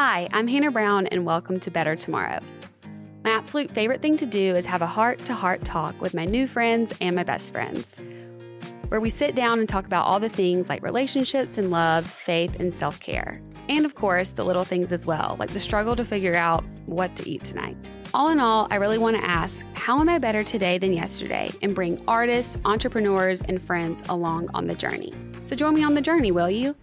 Hi, I'm Hannah Brown, and welcome to Better Tomorrow. My absolute favorite thing to do is have a heart to heart talk with my new friends and my best friends, where we sit down and talk about all the things like relationships and love, faith, and self care. And of course, the little things as well, like the struggle to figure out what to eat tonight. All in all, I really want to ask how am I better today than yesterday and bring artists, entrepreneurs, and friends along on the journey. So join me on the journey, will you?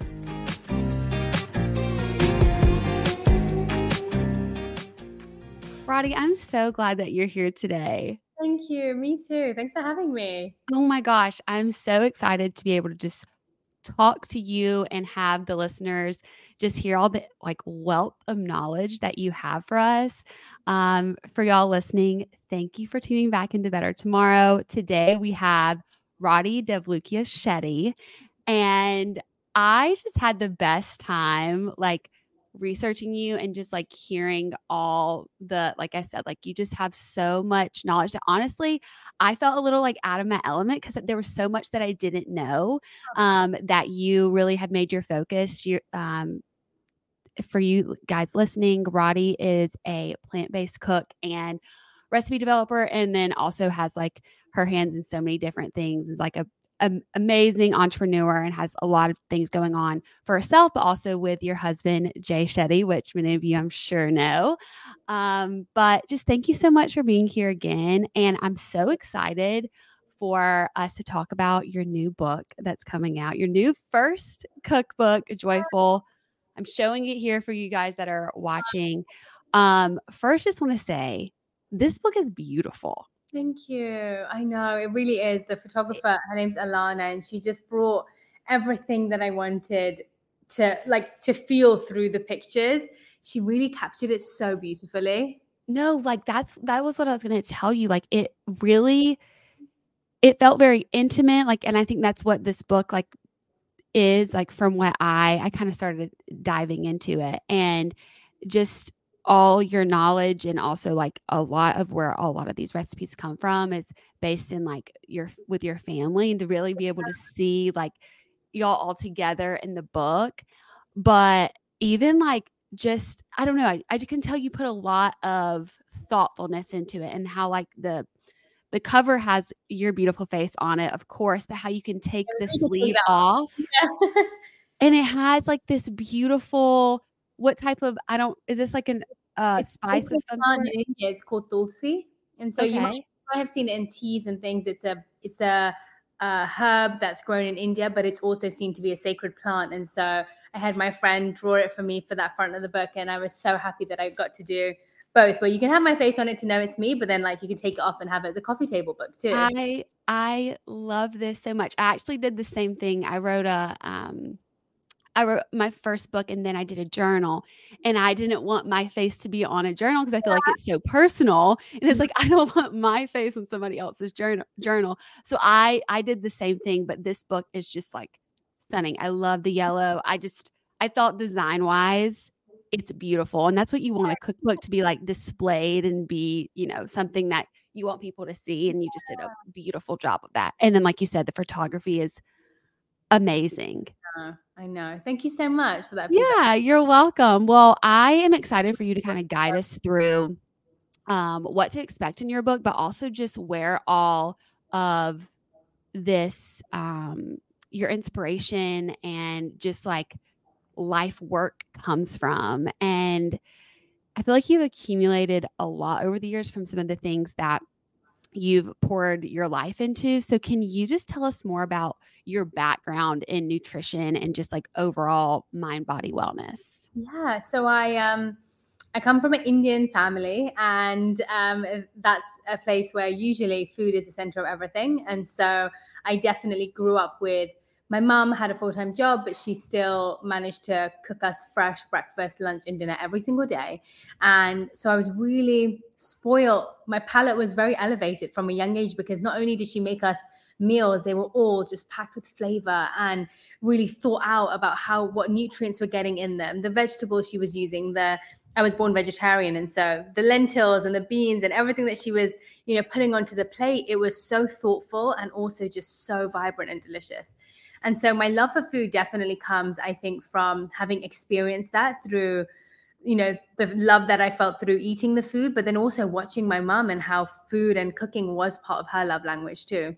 Radhi, I'm so glad that you're here today. Thank you. Me too. Thanks for having me. Oh my gosh, I'm so excited to be able to just talk to you and have the listeners just hear all the like wealth of knowledge that you have for us. Um, for y'all listening, thank you for tuning back into Better Tomorrow. Today we have Radhi Devlukia Shetty, and I just had the best time like researching you and just like hearing all the like I said like you just have so much knowledge that honestly I felt a little like out of my element because there was so much that I didn't know um that you really had made your focus. You um for you guys listening Radhi is a plant-based cook and recipe developer and then also has like her hands in so many different things. Is like a an amazing entrepreneur and has a lot of things going on for herself, but also with your husband, Jay Shetty, which many of you I'm sure know. Um, but just thank you so much for being here again. And I'm so excited for us to talk about your new book that's coming out, your new first cookbook, JoyFull. I'm showing it here for you guys that are watching. Um, first, just want to say this book is beautiful. Thank you. I know it really is. The photographer, her name's Alana, and she just brought everything that I wanted to like to feel through the pictures. She really captured it so beautifully. No, like that's that was what I was going to tell you. Like it really it felt very intimate like and I think that's what this book like is like from what I I kind of started diving into it and just all your knowledge and also like a lot of where a lot of these recipes come from is based in like your with your family and to really be able to see like y'all all together in the book but even like just i don't know I, I can tell you put a lot of thoughtfulness into it and how like the the cover has your beautiful face on it of course but how you can take the sleeve off yeah. and it has like this beautiful what type of I don't is this like an uh it's spice of some sort? in India. It's called tulsi, and so Okay. you might have seen it in teas and things. It's a it's a, a herb that's grown in India, but it's also seen to be a sacred plant. And so I had my friend draw it for me for that front of the book, and I was so happy that I got to do both. Where you can have my face on it to know it's me, but then like you can take it off and have it as a coffee table book too. I I love this so much. I actually did the same thing. I wrote a um I wrote my first book and then I did a journal and I didn't want my face to be on a journal because I feel like it's so personal and it's mm. like I don't want my face on somebody else's journal journal. So I I did the same thing but this book is just like stunning. I love the yellow. I just I thought design wise it's beautiful. And that's what you want a cookbook to be like displayed and be, you know, something that you want people to see. And you just did a beautiful job of that. And then, like you said, the photography is amazing. Yeah, I know. Thank you so much for that. Yeah, you're welcome. Well, I am excited for you to kind of guide us through um, what to expect in your book, but also just where all of this, um, your inspiration and just like life work comes from. And I feel like you've accumulated a lot over the years from some of the things that you've poured your life into. So, can you just tell us more about your background in nutrition and just like overall mind body wellness? Yeah. So, I, um, I come from an Indian family, and um, that's a place where usually food is the center of everything. And so I definitely grew up with my mom had a full time job, but she still managed to cook us fresh breakfast, lunch, and dinner every single day. And so I was really spoiled. My palate was very elevated from a young age because not only did she make us meals, they were all just packed with flavor and really thought out about how what nutrients were getting in them, the vegetables she was using, the I was born vegetarian. And so the lentils and the beans and everything that she was, you know, putting onto the plate, it was so thoughtful and also just so vibrant and delicious. And so my love for food definitely comes, I think, from having experienced that through, you know, the love that I felt through eating the food, but then also watching my mom and how food and cooking was part of her love language too.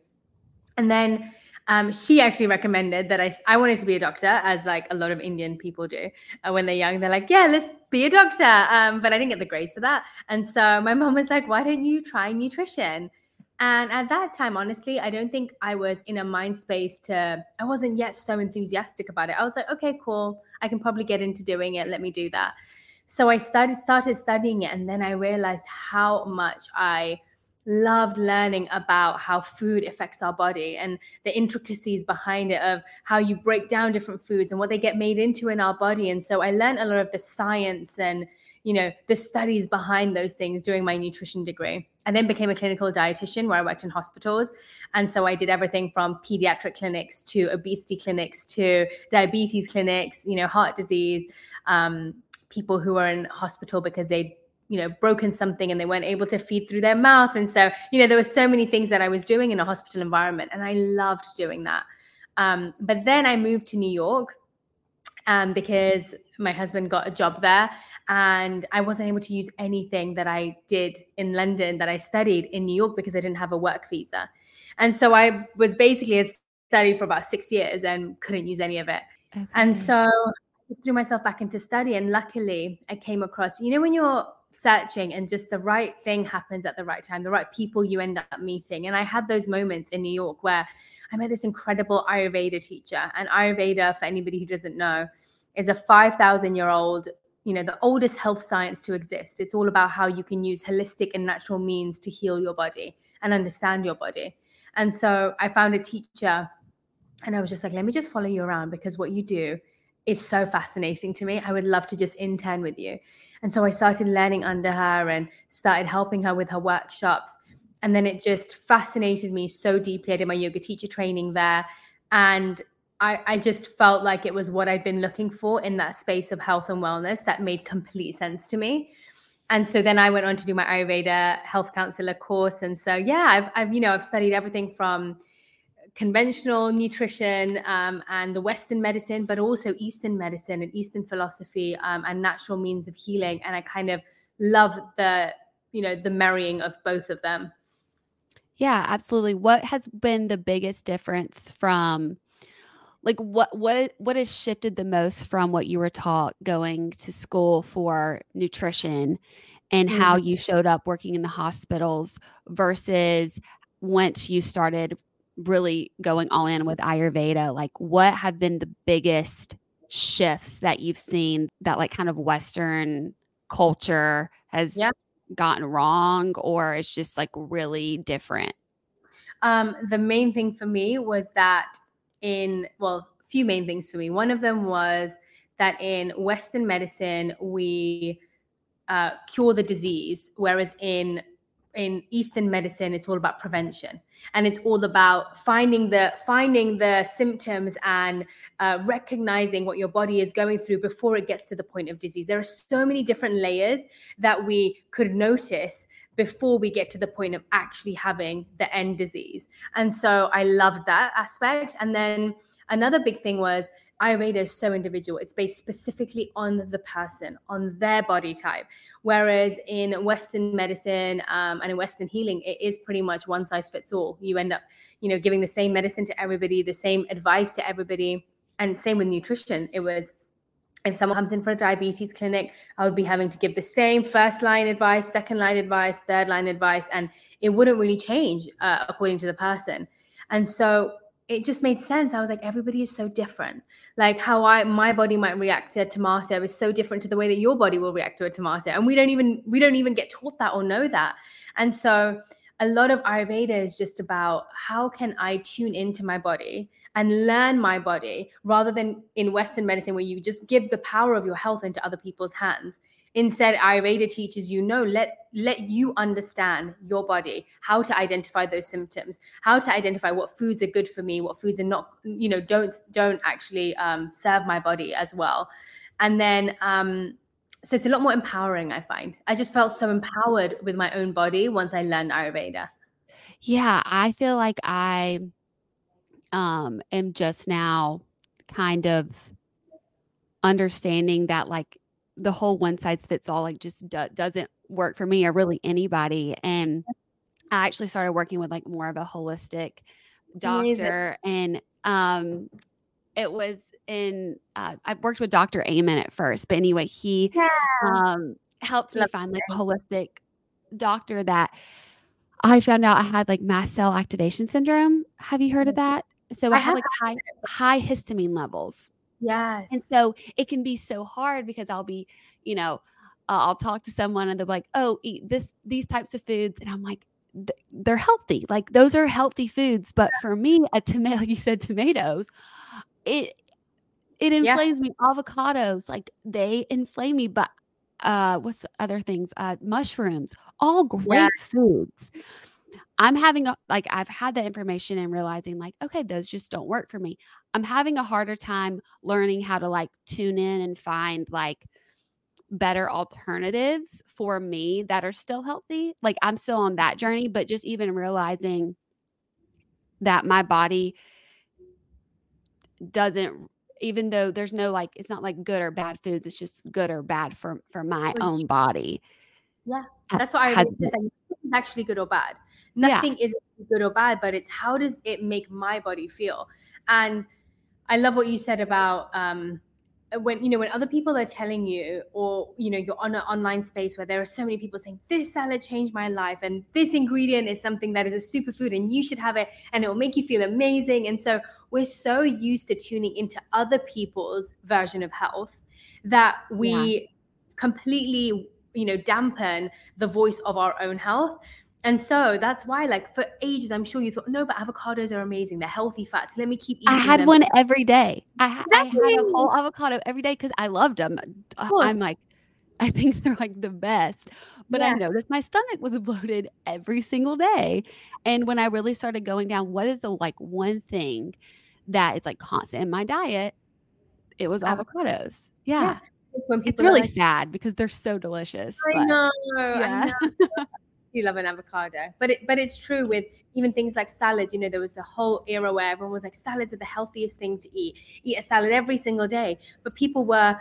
And then um, she actually recommended that I, I wanted to be a doctor, as like a lot of Indian people do uh, when they're young. They're like, yeah, let's be a doctor. Um, but I didn't get the grades for that. And so my mom was like, why don't you try nutrition? And at that time, honestly, I don't think I was in a mind space to, I wasn't yet so enthusiastic about it. I was like, okay, cool. I can probably get into doing it. Let me do that. So I started started studying it and then I realized how much I loved learning about how food affects our body and the intricacies behind it of how you break down different foods and what they get made into in our body. And so I learned a lot of the science and you know the studies behind those things during my nutrition degree. I then became a clinical dietitian where i worked in hospitals. And so i did everything from pediatric clinics to obesity clinics to diabetes clinics you know heart disease um, people who are in hospital because they you know broken something and they weren't able to feed through their mouth. And so you know there were so many things that i was doing in a hospital environment and i loved doing that. Um, but then i moved to new york um, because my husband got a job there and I wasn't able to use anything that I did in London that I studied in New York because I didn't have a work visa. And so I was basically studied for about six years and couldn't use any of it. Okay. And so I threw myself back into study. And luckily, I came across, you know, when you're searching and just the right thing happens at the right time, the right people you end up meeting. And I had those moments in New York where I met this incredible Ayurveda teacher. And Ayurveda, for anybody who doesn't know, is a 5,000 year old you know the oldest health science to exist it's all about how you can use holistic and natural means to heal your body and understand your body and so i found a teacher and i was just like let me just follow you around because what you do is so fascinating to me. I would love to just intern with you. And so i started learning under her and started helping her with her workshops. And then it just fascinated me so deeply. I did my yoga teacher training there. And I, I just felt like it was what I'd been looking for in that space of health and wellness that made complete sense to me. And so then I went on to do my Ayurveda health counselor course. And so, yeah, I've, I've you know, I've studied everything from conventional nutrition um, and the Western medicine, but also Eastern medicine and Eastern philosophy um, and natural means of healing. And I kind of love the, you know, the marrying of both of them. Yeah, absolutely. What has been the biggest difference from like what what what has shifted the most from what you were taught going to school for nutrition and mm-hmm. how you showed up working in the hospitals versus once you started really going all in with ayurveda like what have been the biggest shifts that you've seen that like kind of western culture has yeah. gotten wrong or it's just like really different um the main thing for me was that in, well, a few main things for me. One of them was that in Western medicine, we uh, cure the disease, whereas in in eastern medicine it's all about prevention. And it's all about finding the finding the symptoms and uh, recognizing what your body is going through before it gets to the point of disease. There are so many different layers that we could notice before we get to the point of actually having the end disease. And so i loved that aspect. And then another big thing was Ayurveda is so individual. It's based specifically on the person, on their body type. Whereas in Western medicine um, and in Western healing, it is pretty much one size fits all. You end up, you know, giving the same medicine to everybody, the same advice to everybody, and same with nutrition. It was if someone comes in for a diabetes clinic, I would be having to give the same first line advice, second line advice, third line advice, and it wouldn't really change uh, according to the person. And so it just made sense. I was like, everybody is so different. Like how I my body might react to a tomato is so different to the way that your body will react to a tomato. And we don't even we don't even get taught that or know that. And so a lot of Ayurveda is just about how can I tune into my body and learn my body rather than in Western medicine where you just give the power of your health into other people's hands. Instead, Ayurveda teaches you no, let let you understand your body, how to identify those symptoms, how to identify what foods are good for me, what foods are not, you know, don't don't actually um, serve my body as well. And then um, so it's a lot more empowering, I find. I just felt so empowered with my own body once I learned Ayurveda. Yeah, I feel like I um am just now kind of understanding that like the whole one size fits all like just do- doesn't work for me or really anybody and i actually started working with like more of a holistic doctor and um it was in uh, i worked with dr amen at first but anyway he yeah. um helped me Love find like a holistic doctor that i found out i had like mast cell activation syndrome have you heard of mm-hmm. that so i, I had like high high histamine levels Yes. And so it can be so hard because I'll be, you know, uh, I'll talk to someone and they're like, "Oh, eat this these types of foods," and I'm like, "They're healthy. Like those are healthy foods." But for me, a tomato, like you said, tomatoes, it it inflames yeah. me. Avocados, like they inflame me. But uh, what's the other things? Uh, mushrooms, all great yeah. foods. I'm having a like I've had that information and realizing like okay those just don't work for me. I'm having a harder time learning how to like tune in and find like better alternatives for me that are still healthy. Like I'm still on that journey but just even realizing that my body doesn't even though there's no like it's not like good or bad foods it's just good or bad for for my own body. Yeah. That's what I was saying actually good or bad. Nothing yeah. is good or bad, but it's how does it make my body feel? And I love what you said about um, when you know when other people are telling you or you know you're on an online space where there are so many people saying this salad changed my life and this ingredient is something that is a superfood and you should have it and it will make you feel amazing and so we're so used to tuning into other people's version of health that we yeah. completely you know dampen the voice of our own health and so that's why, like for ages, I'm sure you thought, no, but avocados are amazing. They're healthy fats. Let me keep eating. I had them. one every day. I, ha- exactly. I had a whole avocado every day because I loved them. I'm like, I think they're like the best. But yeah. I noticed my stomach was bloated every single day. And when I really started going down, what is the like one thing that is like constant in my diet? It was avocados. Yeah. yeah it's really like, sad because they're so delicious. I but, know. Yeah. I know. you love an avocado, but it, but it's true with even things like salads. You know, there was a whole era where everyone was like, salads are the healthiest thing to eat. Eat a salad every single day, but people were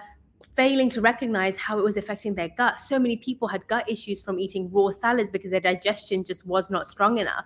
failing to recognize how it was affecting their gut. So many people had gut issues from eating raw salads because their digestion just was not strong enough.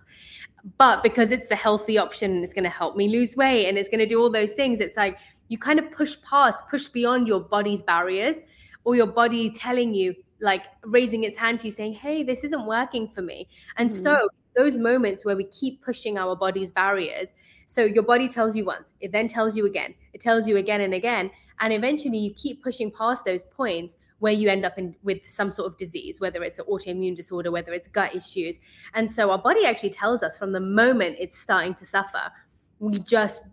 But because it's the healthy option and it's going to help me lose weight and it's going to do all those things, it's like you kind of push past, push beyond your body's barriers or your body telling you, like raising its hand to you, saying, Hey, this isn't working for me. And mm-hmm. so those moments where we keep pushing our body's barriers. So your body tells you once, it then tells you again, it tells you again and again. And eventually you keep pushing past those points where you end up in with some sort of disease, whether it's an autoimmune disorder, whether it's gut issues. And so our body actually tells us from the moment it's starting to suffer, we just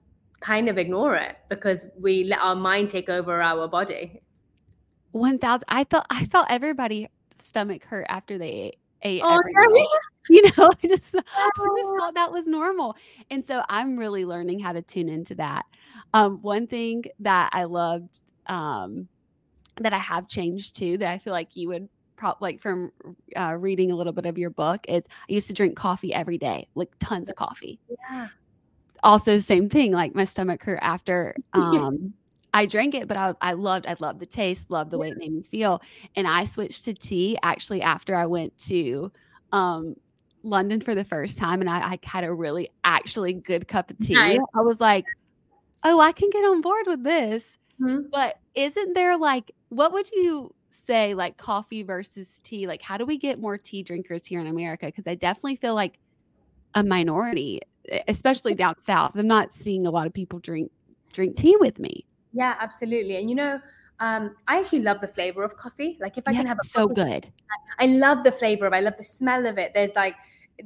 kind of ignore it because we let our mind take over our body. 1000 I thought I thought everybody stomach hurt after they ate. Oh. You know, I just, I just thought that was normal. And so I'm really learning how to tune into that. Um, one thing that I loved um, that I have changed too, that I feel like you would probably like from uh, reading a little bit of your book is I used to drink coffee every day, like tons of coffee. Yeah. Also, same thing. Like my stomach hurt after um, I drank it, but I, I loved, I loved the taste, loved the way it made me feel. And I switched to tea actually after I went to um, London for the first time, and I, I, had a really actually good cup of tea. Nice. I was like, oh, I can get on board with this. Mm-hmm. But isn't there like, what would you say, like coffee versus tea? Like, how do we get more tea drinkers here in America? Because I definitely feel like a minority, especially down south. I'm not seeing a lot of people drink drink tea with me. Yeah, absolutely. And you know, um, I actually love the flavor of coffee. Like if I yeah, can have a so good. I love the flavor of. It. I love the smell of it. There's like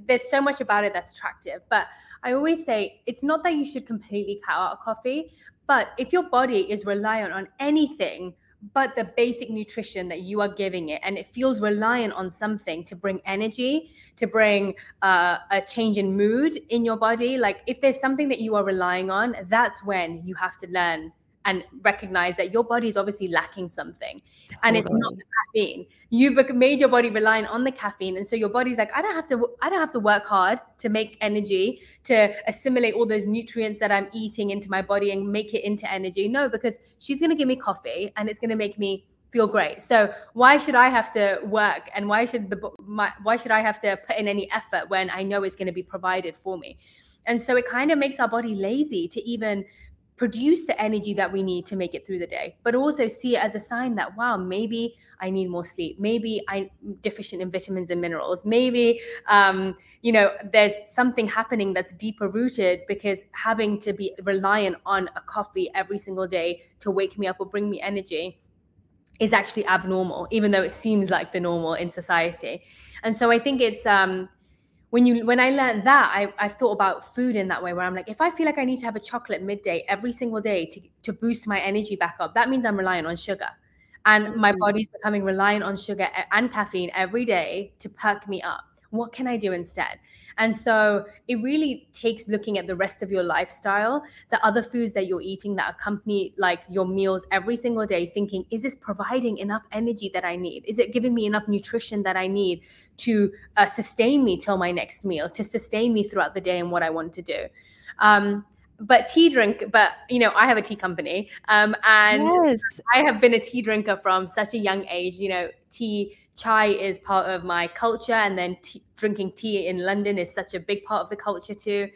there's so much about it that's attractive. But I always say it's not that you should completely cut out coffee, but if your body is reliant on anything but the basic nutrition that you are giving it and it feels reliant on something to bring energy to bring uh, a change in mood in your body like if there's something that you are relying on that's when you have to learn and recognize that your body is obviously lacking something. And it's not the caffeine. You've made your body reliant on the caffeine and so your body's like i don't have to i don't have to work hard to make energy to assimilate all those nutrients that i'm eating into my body and make it into energy. No because she's going to give me coffee and it's going to make me feel great. So why should i have to work and why should the my, why should i have to put in any effort when i know it's going to be provided for me? And so it kind of makes our body lazy to even produce the energy that we need to make it through the day but also see it as a sign that wow maybe i need more sleep. Maybe i'm deficient in vitamins and minerals. Maybe um, you know there's something happening that's deeper rooted because having to be reliant on a coffee every single day to wake me up or bring me energy is actually abnormal even though it seems like the normal in society. And so i think it's um when you when I learned that, I, I've thought about food in that way where I'm like, if I feel like I need to have a chocolate midday every single day to, to boost my energy back up, that means I'm reliant on sugar. And my mm-hmm. body's becoming reliant on sugar and caffeine every day to perk me up. What can I do instead? And so it really takes looking at the rest of your lifestyle, the other foods that you're eating that accompany like your meals every single day, thinking, is this providing enough energy that I need? Is it giving me enough nutrition that I need to uh, sustain me till my next meal, to sustain me throughout the day and what I want to do? Um, but tea drink but you know i have a tea company um, and yes. i have been a tea drinker from such a young age you know tea chai is part of my culture and then tea, drinking tea in london is such a big part of the culture too.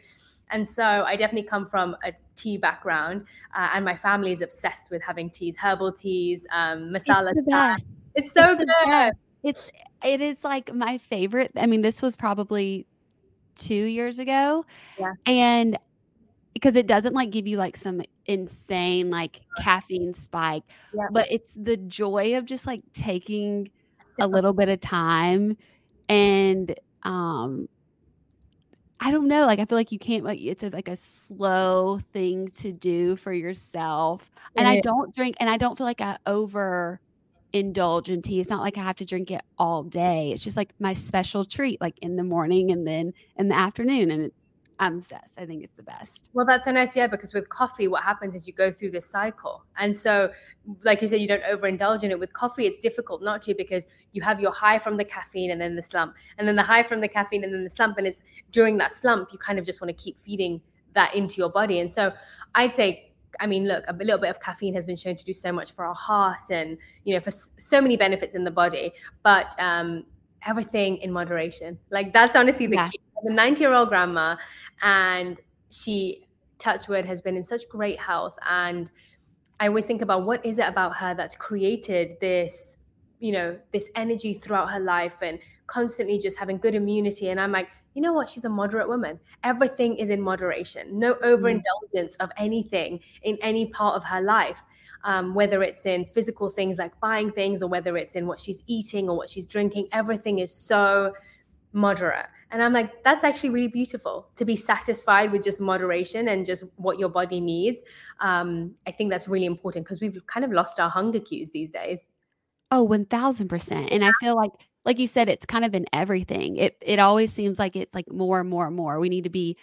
And so i definitely come from a tea background uh, and my family is obsessed with having teas herbal teas um, masala it's, it's so it's good. it's it is like my favorite i mean this was probably two years ago. Yeah. And because it doesn't like give you like some insane like caffeine spike yeah. but it's the joy of just like taking a little bit of time and um I don't know. Like I feel like you can't like it's a, like a slow thing to do for yourself. And I don't drink and I don't feel like I over indulge in tea. It's not like I have to drink it all day. It's just like my special treat like in the morning and then in the afternoon and it, I'm obsessed. I think it's the best. Well, that's so nice, yeah, because with coffee, what happens is you go through this cycle. And so, like you said, you don't overindulge in it. With coffee, it's difficult not to because you have your high from the caffeine and then the slump, and then the high from the caffeine and then the slump. And it's during that slump, you kind of just want to keep feeding that into your body. And so, I'd say I mean, look, a little bit of caffeine has been shown to do so much for our heart and, you know, for so many benefits in the body, but um, everything in moderation. Like that's honestly the yeah. key. A 90 year old grandma and she touchwood has been in such great health. And i always think about what is it about her that's created this you know this energy throughout her life and constantly just having good immunity. And i'm like you know what? She's a moderate woman. Everything is in moderation. No mm. overindulgence of anything in any part of her life um, whether it's in physical things like buying things or whether it's in what she's eating or what she's drinking everything is so moderate and I'm like, that's actually really beautiful to be satisfied with just moderation and just what your body needs. Um, I think that's really important because we've kind of lost our hunger cues these days. Oh, 1000%. And I feel like, like you said, it's kind of in everything. It it always seems like it's like more and more and more. We need to be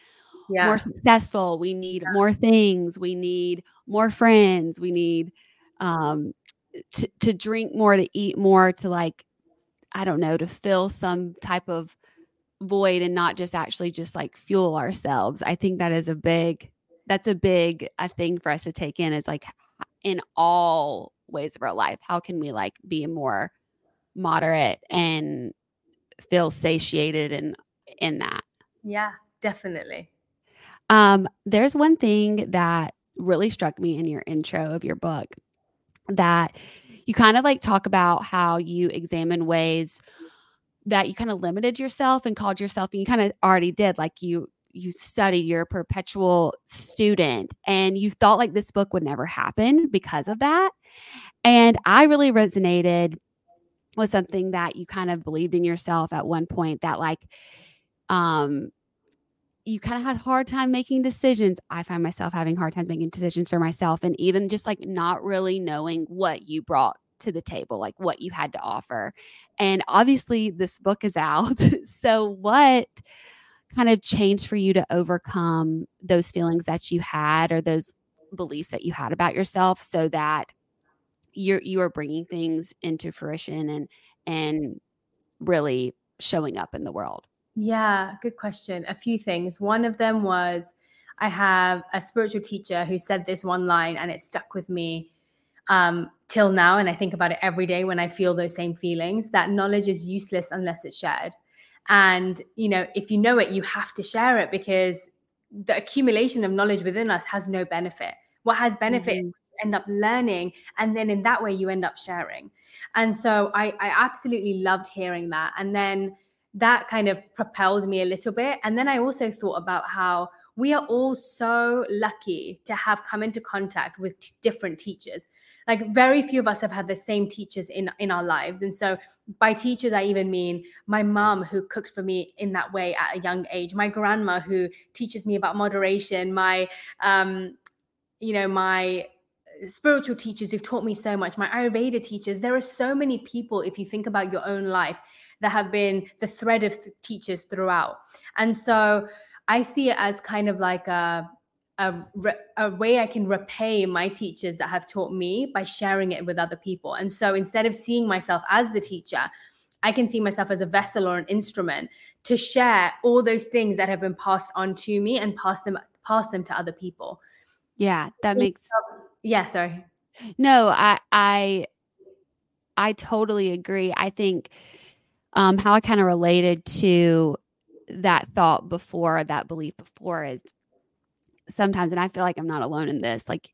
Yeah. more successful. We need more things. We need more friends. We need um to to drink more, to eat more, to like I don't know, to fill some type of void and not just actually just like fuel ourselves. I think that is a big that's a big a thing for us to take in is like in all ways of our life. How can we like be more moderate and feel satiated and in that? Yeah, definitely. Um, there's one thing that really struck me in your intro of your book that you kind of like talk about how you examine ways that you kind of limited yourself and called yourself and you kind of already did like you you study you're a perpetual student and you thought like this book would never happen because of that. And i really resonated with something that you kind of believed in yourself at one point that like um you kind of had hard time making decisions. I find myself having hard times making decisions for myself and even just like not really knowing what you brought to the table like what you had to offer. And obviously this book is out. So what kind of changed for you to overcome those feelings that you had or those beliefs that you had about yourself so that you're you are bringing things into fruition and and really showing up in the world Yeah, good question. A few things. One of them was I have a spiritual teacher who said this one line and it stuck with me um, till now. And I think about it every day when I feel those same feelings that knowledge is useless unless it's shared. And, you know, if you know it, you have to share it because the accumulation of knowledge within us has no benefit. What has benefit is Mhm. you end up learning. And then in that way, you end up sharing. And so I, I absolutely loved hearing that. And then that kind of propelled me a little bit. And then I also thought about how we are all so lucky to have come into contact with t- different teachers. Like very few of us have had the same teachers in in our lives. And so by teachers I even mean my mom who cooked for me in that way at a young age, my grandma who teaches me about moderation, my um you know, my spiritual teachers who've taught me so much, my Ayurveda teachers. There are so many people, if you think about your own life, that have been the thread of th- teachers throughout. And so I see it as kind of like a, a, re- a way I can repay my teachers that have taught me by sharing it with other people. And so instead of seeing myself as the teacher, I can see myself as a vessel or an instrument to share all those things that have been passed on to me and pass them pass them to other people. yeah that makes Yeah, sorry. No, I I I totally agree. I think um how I kind of related to that thought before, that belief before is sometimes and I feel like I'm not alone in this. Like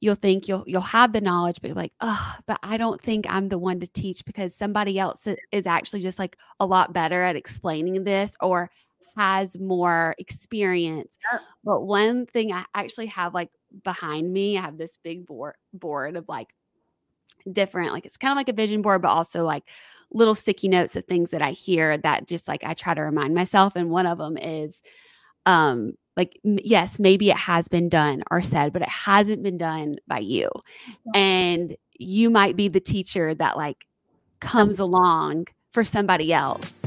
you'll think you'll you'll have the knowledge but you're like, "Oh, but I don't think I'm the one to teach because somebody else is actually just like a lot better at explaining this or has more experience." But one thing I actually have like behind me, I have this big board board of like different like it's kind of like a vision board but also like little sticky notes of things that I hear that just like I try to remind myself and one of them is um like yes maybe it has been done or said but it hasn't been done by you. And you might be the teacher that like comes along for somebody else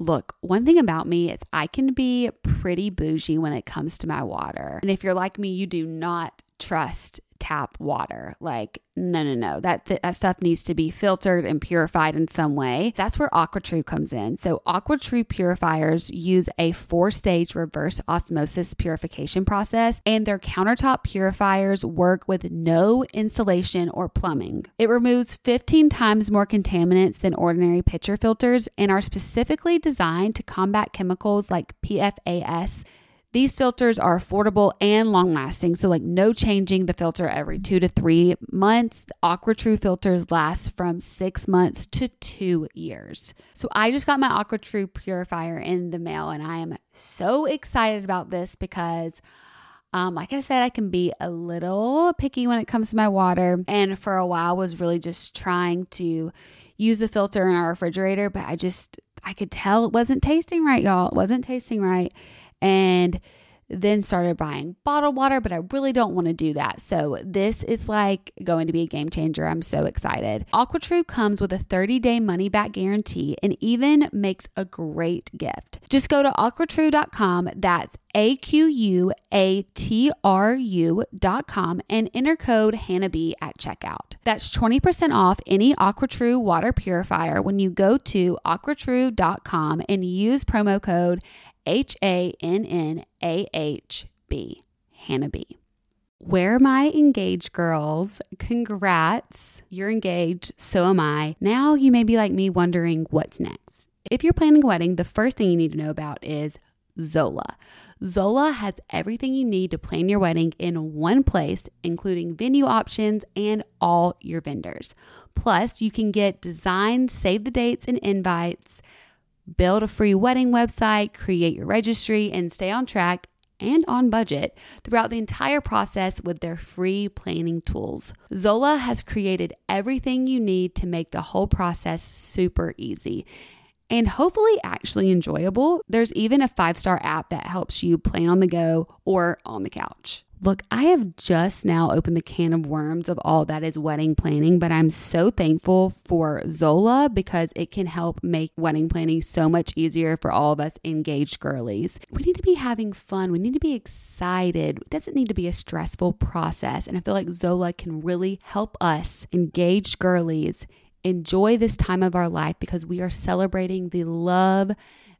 Look, one thing about me is I can be pretty bougie when it comes to my water. And if you're like me, you do not trust tap water. Like, no, no, no. That that stuff needs to be filtered and purified in some way. That's where AquaTru comes in. So, AquaTru purifiers use a four-stage reverse osmosis purification process, and their countertop purifiers work with no insulation or plumbing. It removes 15 times more contaminants than ordinary pitcher filters and are specifically designed to combat chemicals like PFAS these filters are affordable and long lasting, so like no changing the filter every two to three months. The AquaTru filters last from six months to two years. So I just got my AquaTru purifier in the mail, and I am so excited about this because. Um, like I said, I can be a little picky when it comes to my water, and for a while was really just trying to use the filter in our refrigerator, but I just I could tell it wasn't tasting right, y'all. It wasn't tasting right. And then started buying bottled water, but I really don't want to do that. So this is like going to be a game changer. I'm so excited. AquaTru comes with a 30-day money-back guarantee and even makes a great gift. Just go to aquatru.com. That's A Q U A T R U.com and enter code Hannah B at checkout. That's 20% off any AquaTru water purifier when you go to aquatru.com and use promo code H A N N A H B, Hannah B. Where my engaged girls? Congrats. You're engaged, so am I. Now you may be like me wondering what's next. If you're planning a wedding, the first thing you need to know about is Zola. Zola has everything you need to plan your wedding in one place, including venue options and all your vendors. Plus, you can get designs, save the dates and invites, build a free wedding website, create your registry, and stay on track and on budget throughout the entire process with their free planning tools. Zola has created everything you need to make the whole process super easy and hopefully actually enjoyable. There's even a five star app that helps you plan on the go or on the couch. Look, I have just now opened the can of worms of all that is wedding planning, but I'm so thankful for Zola because it can help make wedding planning so much easier for all of us engaged girlies. We need to be having fun, we need to be excited. It doesn't need to be a stressful process. And I feel like Zola can really help us engaged girlies enjoy this time of our life because we are celebrating the love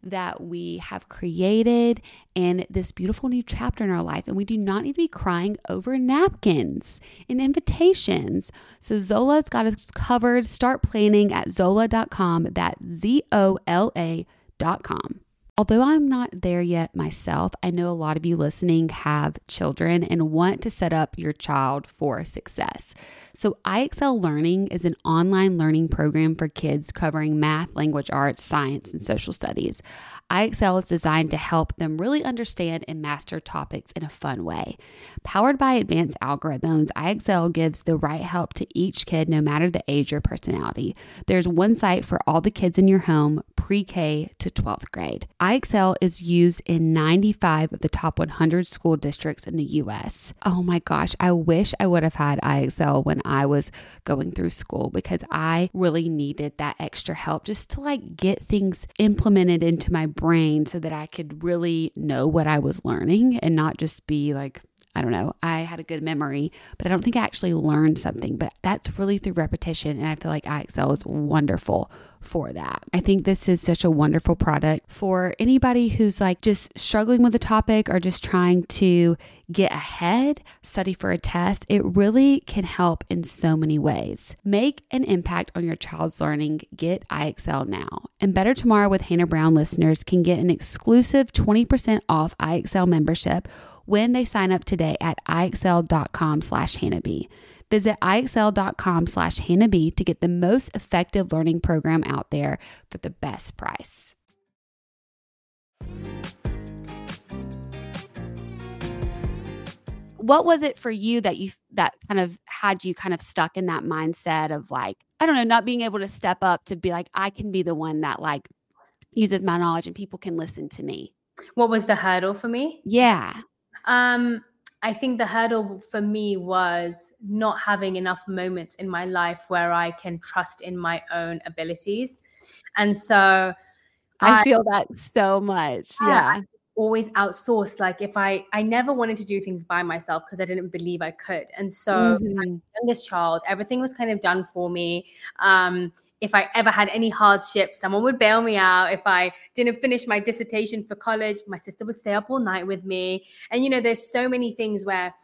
that we have created and this beautiful new chapter in our life. And we do not need to be crying over napkins and invitations. So Zola's got us covered. Start planning at zola.com. That's Z O L A.com. Although I'm not there yet myself, I know a lot of you listening have children and want to set up your child for success. So, IXL Learning is an online learning program for kids covering math, language arts, science, and social studies. IXL is designed to help them really understand and master topics in a fun way. Powered by advanced algorithms, IXL gives the right help to each kid no matter the age or personality. There's one site for all the kids in your home, pre K to 12th grade. IXL is used in 95 of the top 100 school districts in the US. Oh my gosh, I wish I would have had IXL when I was going through school because I really needed that extra help just to like get things implemented into my brain so that I could really know what I was learning and not just be like I don't know, I had a good memory, but I don't think I actually learned something. But that's really through repetition. And I feel like IXL is wonderful for that. I think this is such a wonderful product for anybody who's like just struggling with a topic or just trying to get ahead, study for a test. It really can help in so many ways. Make an impact on your child's learning. Get IXL now. And Better Tomorrow with Hannah Brown listeners can get an exclusive 20% off IXL membership when they sign up today at ixl.com slash Hannah B. Visit ixl.com slash Hannah B to get the most effective learning program out there for the best price. What was it for you that you that kind of had you kind of stuck in that mindset of like, I don't know, not being able to step up to be like, I can be the one that like uses my knowledge and people can listen to me? What was the hurdle for me? Yeah. Um, I think the hurdle for me was not having enough moments in my life where I can trust in my own abilities. And so I, I feel that so much. Yeah. I always outsourced. Like if I I never wanted to do things by myself because I didn't believe I could. And so mm-hmm. youngest child, everything was kind of done for me. Um, if I ever had any hardship, someone would bail me out. If I didn't finish my dissertation for college, my sister would stay up all night with me. And, you know, there's so many things where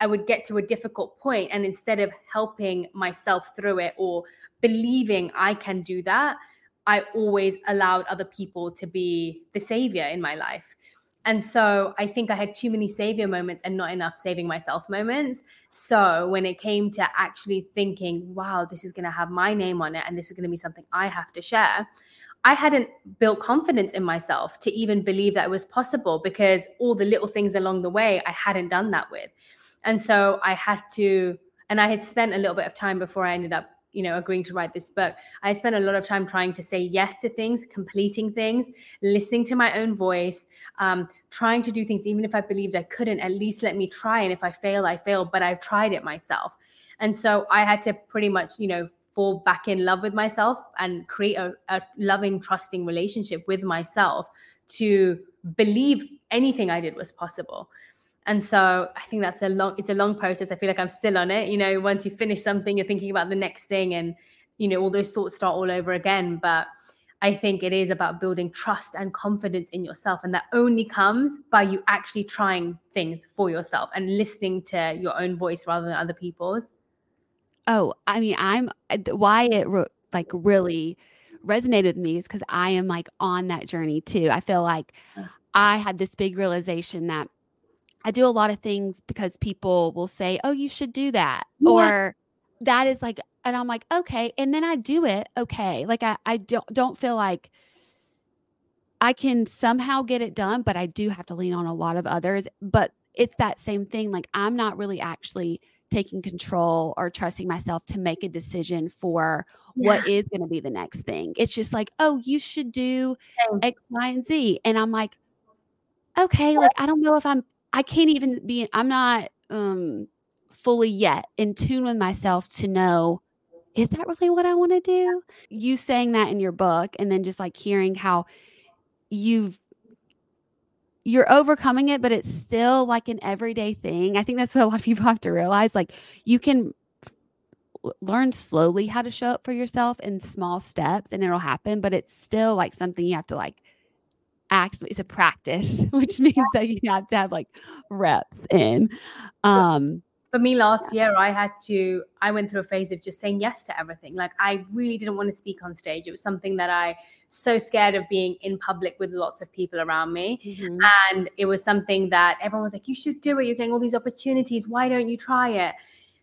I would get to a difficult point, and instead of helping myself through it or believing I can do that, I always allowed other people to be the savior in my life. And so I think I had too many savior moments and not enough saving myself moments. So when it came to actually thinking, wow, this is going to have my name on it and this is going to be something I have to share, I hadn't built confidence in myself to even believe that it was possible because all the little things along the way I hadn't done that with. And so I had to, and I had spent a little bit of time before I ended up you know agreeing to write this book. I spent a lot of time trying to say yes to things completing things listening to my own voice um, trying to do things even if i believed i couldn't at least let me try. And if i fail i fail but i've tried it myself. And so i had to pretty much you know fall back in love with myself and create a, a loving trusting relationship with myself to believe anything i did was possible and so I think that's a long, it's a long process. I feel like I'm still on it. You know, once you finish something, you're thinking about the next thing and, you know, all those thoughts start all over again. But I think it is about building trust and confidence in yourself. And that only comes by you actually trying things for yourself and listening to your own voice rather than other people's. Oh, I mean, I'm why it re- like really resonated with me is because I am like on that journey too. I feel like I had this big realization that I do a lot of things because people will say, "Oh, you should do that," yeah. or that is like, and I'm like, okay, and then I do it. Okay, like I I don't don't feel like I can somehow get it done, but I do have to lean on a lot of others. But it's that same thing. Like I'm not really actually taking control or trusting myself to make a decision for yeah. what is going to be the next thing. It's just like, oh, you should do X, Y, and Z. And I'm like, okay, like I don't know if I'm I can't even be, I'm not um, fully yet in tune with myself to know is that really what I want to do? You saying that in your book and then just like hearing how you've you're overcoming it, but it's still like an everyday thing. I think that's what a lot of people have to realize. Like you can learn slowly how to show up for yourself in small steps and it'll happen, but it's still like something you have to like actually it's a practice, which means that you have to have like reps in. Um for me last year i had to i went through a phase of just saying yes to everything. Like i really didn't want to speak on stage. It was something that i so scared of being in public with lots of people around me. Mm-hmm. and it was something that everyone was like you should do it. You're getting all these opportunities. Why don't you try it?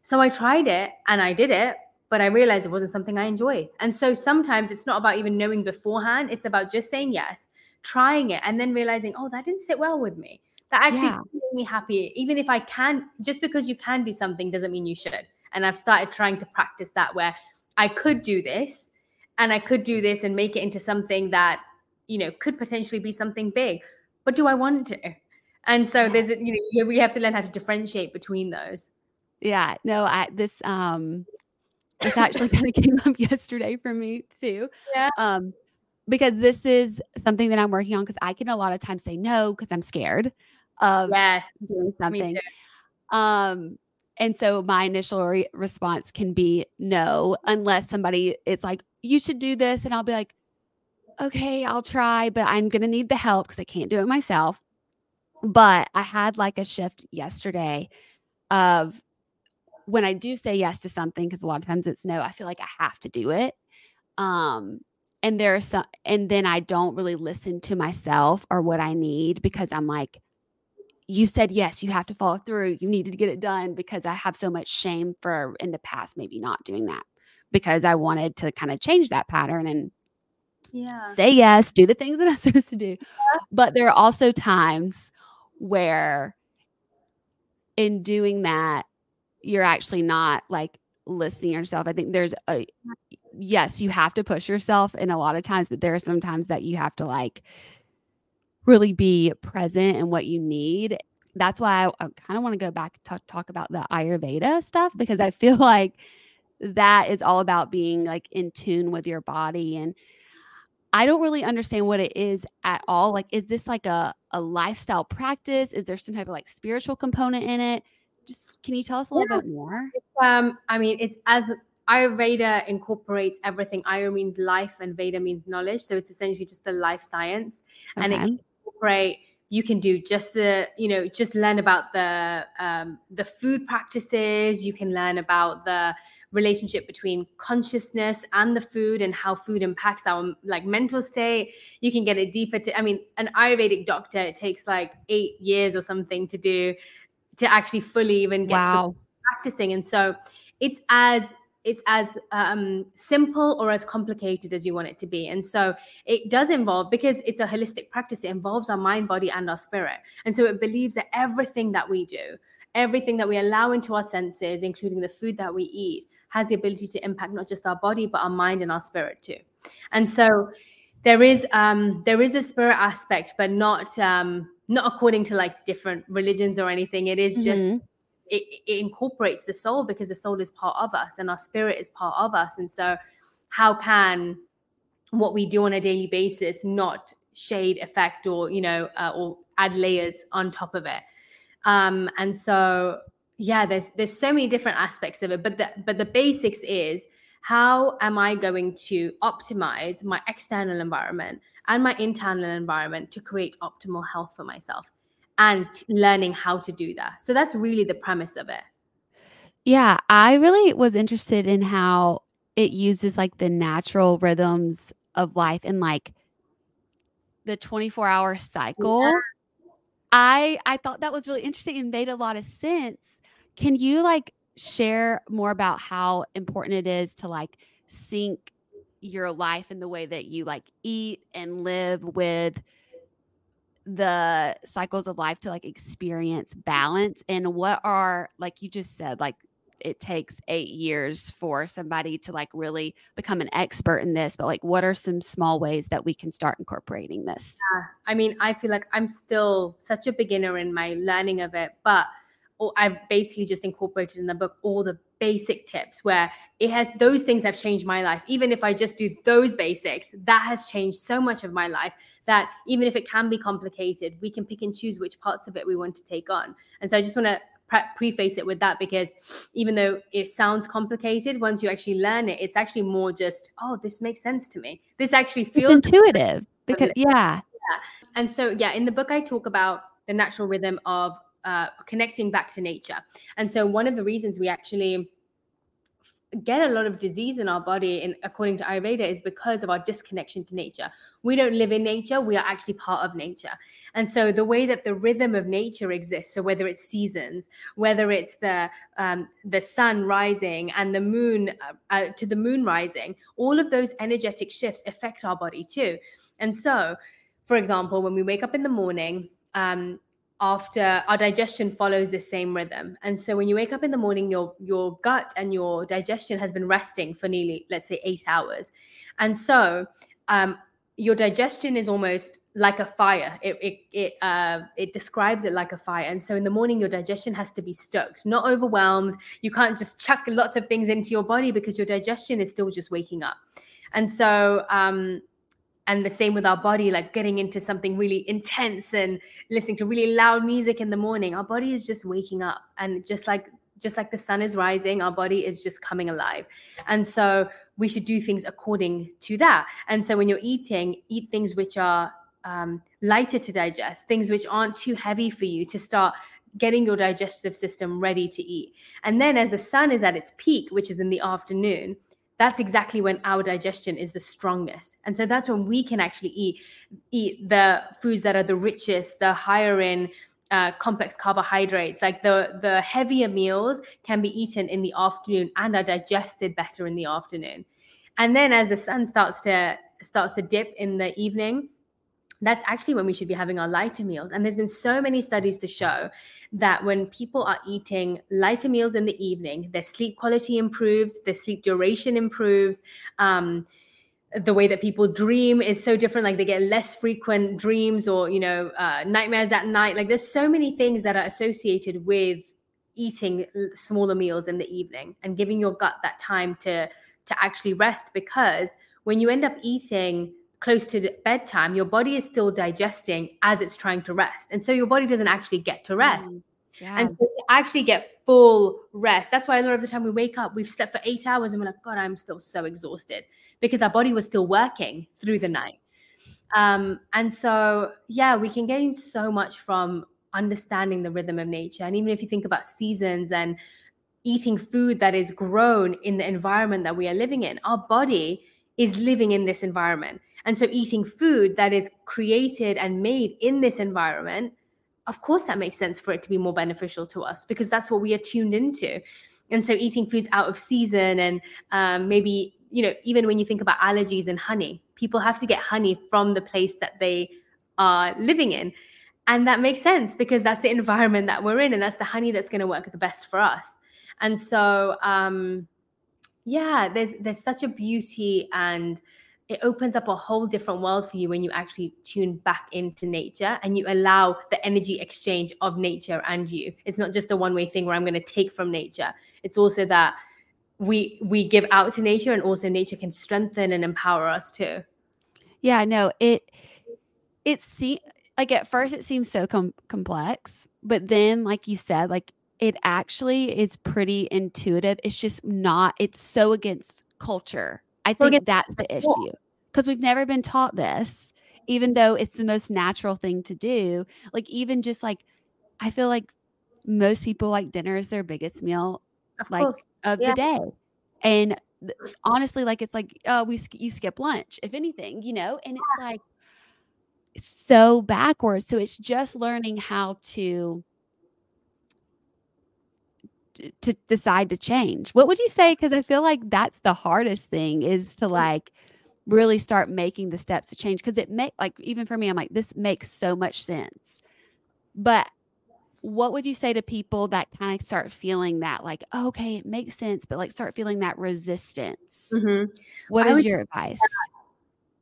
So i tried it and i did it but i realized it wasn't something i enjoyed. And so sometimes it's not about even knowing beforehand. It's about just saying yes trying it and then realizing, oh, that didn't sit well with me. That actually yeah. made me happy. Even if I can, just because you can do something doesn't mean you should. And I've started trying to practice that where I could do this and I could do this and make it into something that, you know, could potentially be something big. But do I want to? And so there's, you know, we have to learn how to differentiate between those. Yeah. No, I, this, um, this actually kind of came up yesterday for me too. Yeah. Um, because this is something that I'm working on because I can a lot of times say no because I'm scared of yes, doing something. Um, and so my initial re- response can be no, unless somebody it's like, you should do this. And I'll be like, okay, I'll try, but I'm going to need the help because I can't do it myself. But I had like a shift yesterday of when I do say yes to something, because a lot of times it's no, I feel like I have to do it. Um, and there's some and then i don't really listen to myself or what i need because i'm like you said yes you have to follow through you needed to get it done because i have so much shame for in the past maybe not doing that because i wanted to kind of change that pattern and yeah say yes do the things that i'm supposed to do yeah. but there are also times where in doing that you're actually not like listening to yourself i think there's a yes, you have to push yourself in a lot of times, but there are some times that you have to like really be present in what you need. That's why I, I kind of want to go back to talk, talk about the Ayurveda stuff because I feel like that is all about being like in tune with your body and I don't really understand what it is at all. Like, is this like a, a lifestyle practice? Is there some type of like spiritual component in it? Just can you tell us a little yeah. bit more? Um, I mean, it's as Ayurveda incorporates everything. Ayur means life and Veda means knowledge. So it's essentially just a life science. Okay. And it can incorporate you can do just the you know just learn about the um, the food practices you can learn about the relationship between consciousness and the food and how food impacts our like mental state you can get it deeper to i mean an ayurvedic doctor it takes like eight years or something to do to actually fully even get wow. practicing and so it's as it's as um, simple or as complicated as you want it to be. And so it does involve, because it's a holistic practice, it involves our mind, body, and our spirit. And so it believes that everything that we do, everything that we allow into our senses, including the food that we eat, has the ability to impact not just our body, but our mind and our spirit too. And so there is um, there is a spirit aspect, but not um, not according to like different religions or anything. It is just mm-hmm. It, it incorporates the soul because the soul is part of us and our spirit is part of us. And so, how can what we do on a daily basis not shade effect or you know uh, or add layers on top of it? Um, and so yeah, there's there's so many different aspects of it, but the but the basics is how am I going to optimize my external environment and my internal environment to create optimal health for myself and learning how to do that. So that's really the premise of it. Yeah, I really was interested in how it uses like the natural rhythms of life and like the 24 hour cycle. Yeah. I I thought that was really interesting and made a lot of sense. Can you like share more about how important it is to like sync your life in the way that you like eat and live with the cycles of life to like experience balance and what are like you just said like it takes eight years for somebody to like really become an expert in this but like what are some small ways that we can start incorporating this? I mean i feel like i'm still such a beginner in my learning of it but I've basically just incorporated in the book all the basic tips where it has those things have changed my life. Even if I just do those basics, that has changed so much of my life that even if it can be complicated, we can pick and choose which parts of it we want to take on. And so I just want to preface it with that because even though it sounds complicated, once you actually learn it, it's actually more just, oh, this makes sense to me. This actually feels it's intuitive because, yeah. yeah. And so, yeah, in the book, I talk about the natural rhythm of uh, connecting back to nature. And so, one of the reasons we actually get a lot of disease in our body in according to ayurveda is because of our disconnection to nature. We don't live in nature we are actually part of nature. And so the way that the rhythm of nature exists so whether it's seasons whether it's the um, the sun rising and the moon uh, uh, to the moon rising all of those energetic shifts affect our body too. And so for example when we wake up in the morning um, after our digestion follows the same rhythm. And so when you wake up in the morning your your gut and your digestion has been resting for nearly let's say eight hours. And so um, your digestion is almost like a fire. It it it, uh, it describes it like a fire. And so in the morning your digestion has to be stoked not overwhelmed. You can't just chuck lots of things into your body because your digestion is still just waking up. And so um, and the same with our body like getting into something really intense and listening to really loud music in the morning. Our body is just waking up and just like just like the sun is rising our body is just coming alive. And so we should do things according to that. And so when you're eating eat things which are um, lighter to digest things which aren't too heavy for you to start getting your digestive system ready to eat. And then as the sun is at its peak which is in the afternoon that's exactly when our digestion is the strongest. And so that's when we can actually eat eat the foods that are the richest the higher in uh, complex carbohydrates. Like the the heavier meals can be eaten in the afternoon and are digested better in the afternoon. And then as the sun starts to starts to dip in the evening that's actually when we should be having our lighter meals. And there's been so many studies to show that when people are eating lighter meals in the evening, their sleep quality improves, their sleep duration improves. Um, the way that people dream is so different like they get less frequent dreams or you know uh, nightmares at night like there's so many things that are associated with eating smaller meals in the evening and giving your gut that time to to actually rest because when you end up eating close to bedtime, your body is still digesting as it's trying to rest. And so your body doesn't actually get to rest. Mm, yeah. And so to actually get full rest, that's why a lot of the time we wake up, we've slept for eight hours and we're like, God, I'm still so exhausted because our body was still working through the night. Um, and so, yeah, we can gain so much from understanding the rhythm of nature. And even if you think about seasons and eating food that is grown in the environment that we are living in, our body is living in this environment. And so eating food that is created and made in this environment, of course, that makes sense for it to be more beneficial to us because that's what we are tuned into. And so eating foods out of season and um, maybe, you know, even when you think about allergies and honey, people have to get honey from the place that they are living in. And that makes sense because that's the environment that we're in and that's the honey that's going to work the best for us. And so um yeah, there's there's such a beauty and it opens up a whole different world for you when you actually tune back into nature and you allow the energy exchange of nature and you. It's not just a one way thing where I'm going to take from nature. It's also that we we give out to nature and also nature can strengthen and empower us too. Yeah, no, it it see like at first it seems so com- complex, but then like you said, like it actually is pretty intuitive. It's just not it's so against culture I think that's the issue because we've never been taught this, even mm-hmm. though it's the most natural thing to do. Like, even just like, I feel like most people like dinner is their biggest meal, of like course. of yeah. the day. And honestly, like, it's like, oh, we you skip lunch, if anything, you know, and it's like so backwards. So it's just learning how to to decide to change. What would you say? Because i feel like that's the hardest thing is to like really start making the steps to change. Because it make like even for me i'm like this makes so much sense. But what would you say to people that kind of start feeling that like oh, okay it makes sense but like start feeling that resistance? Mm-hmm. what I is your advice?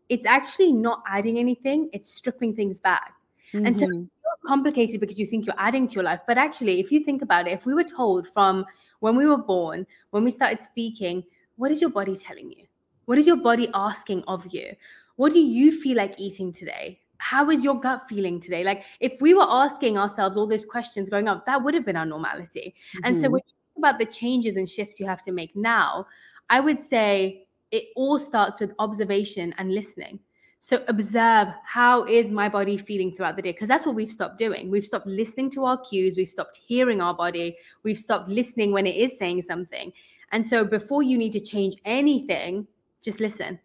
it's actually not adding anything it's stripping things back. Mm-hmm. and so mm-hmm complicated because you think you're adding to your life. But actually, if you think about it, if we were told from when we were born, when we started speaking, what is your body telling you? What is your body asking of you? What do you feel like eating today? How is your gut feeling today? Like, if we were asking ourselves all those questions growing up, that would have been our normality. Mm-hmm. And so, mm-hmm. when you think about the changes and shifts you have to make now, I would say it all starts with observation and listening. So observe how is my body feeling throughout the day because that's what we've stopped doing. We've stopped listening to our cues, we've stopped hearing our body, we've stopped listening when it is saying something. And so before you need to change anything, just listen.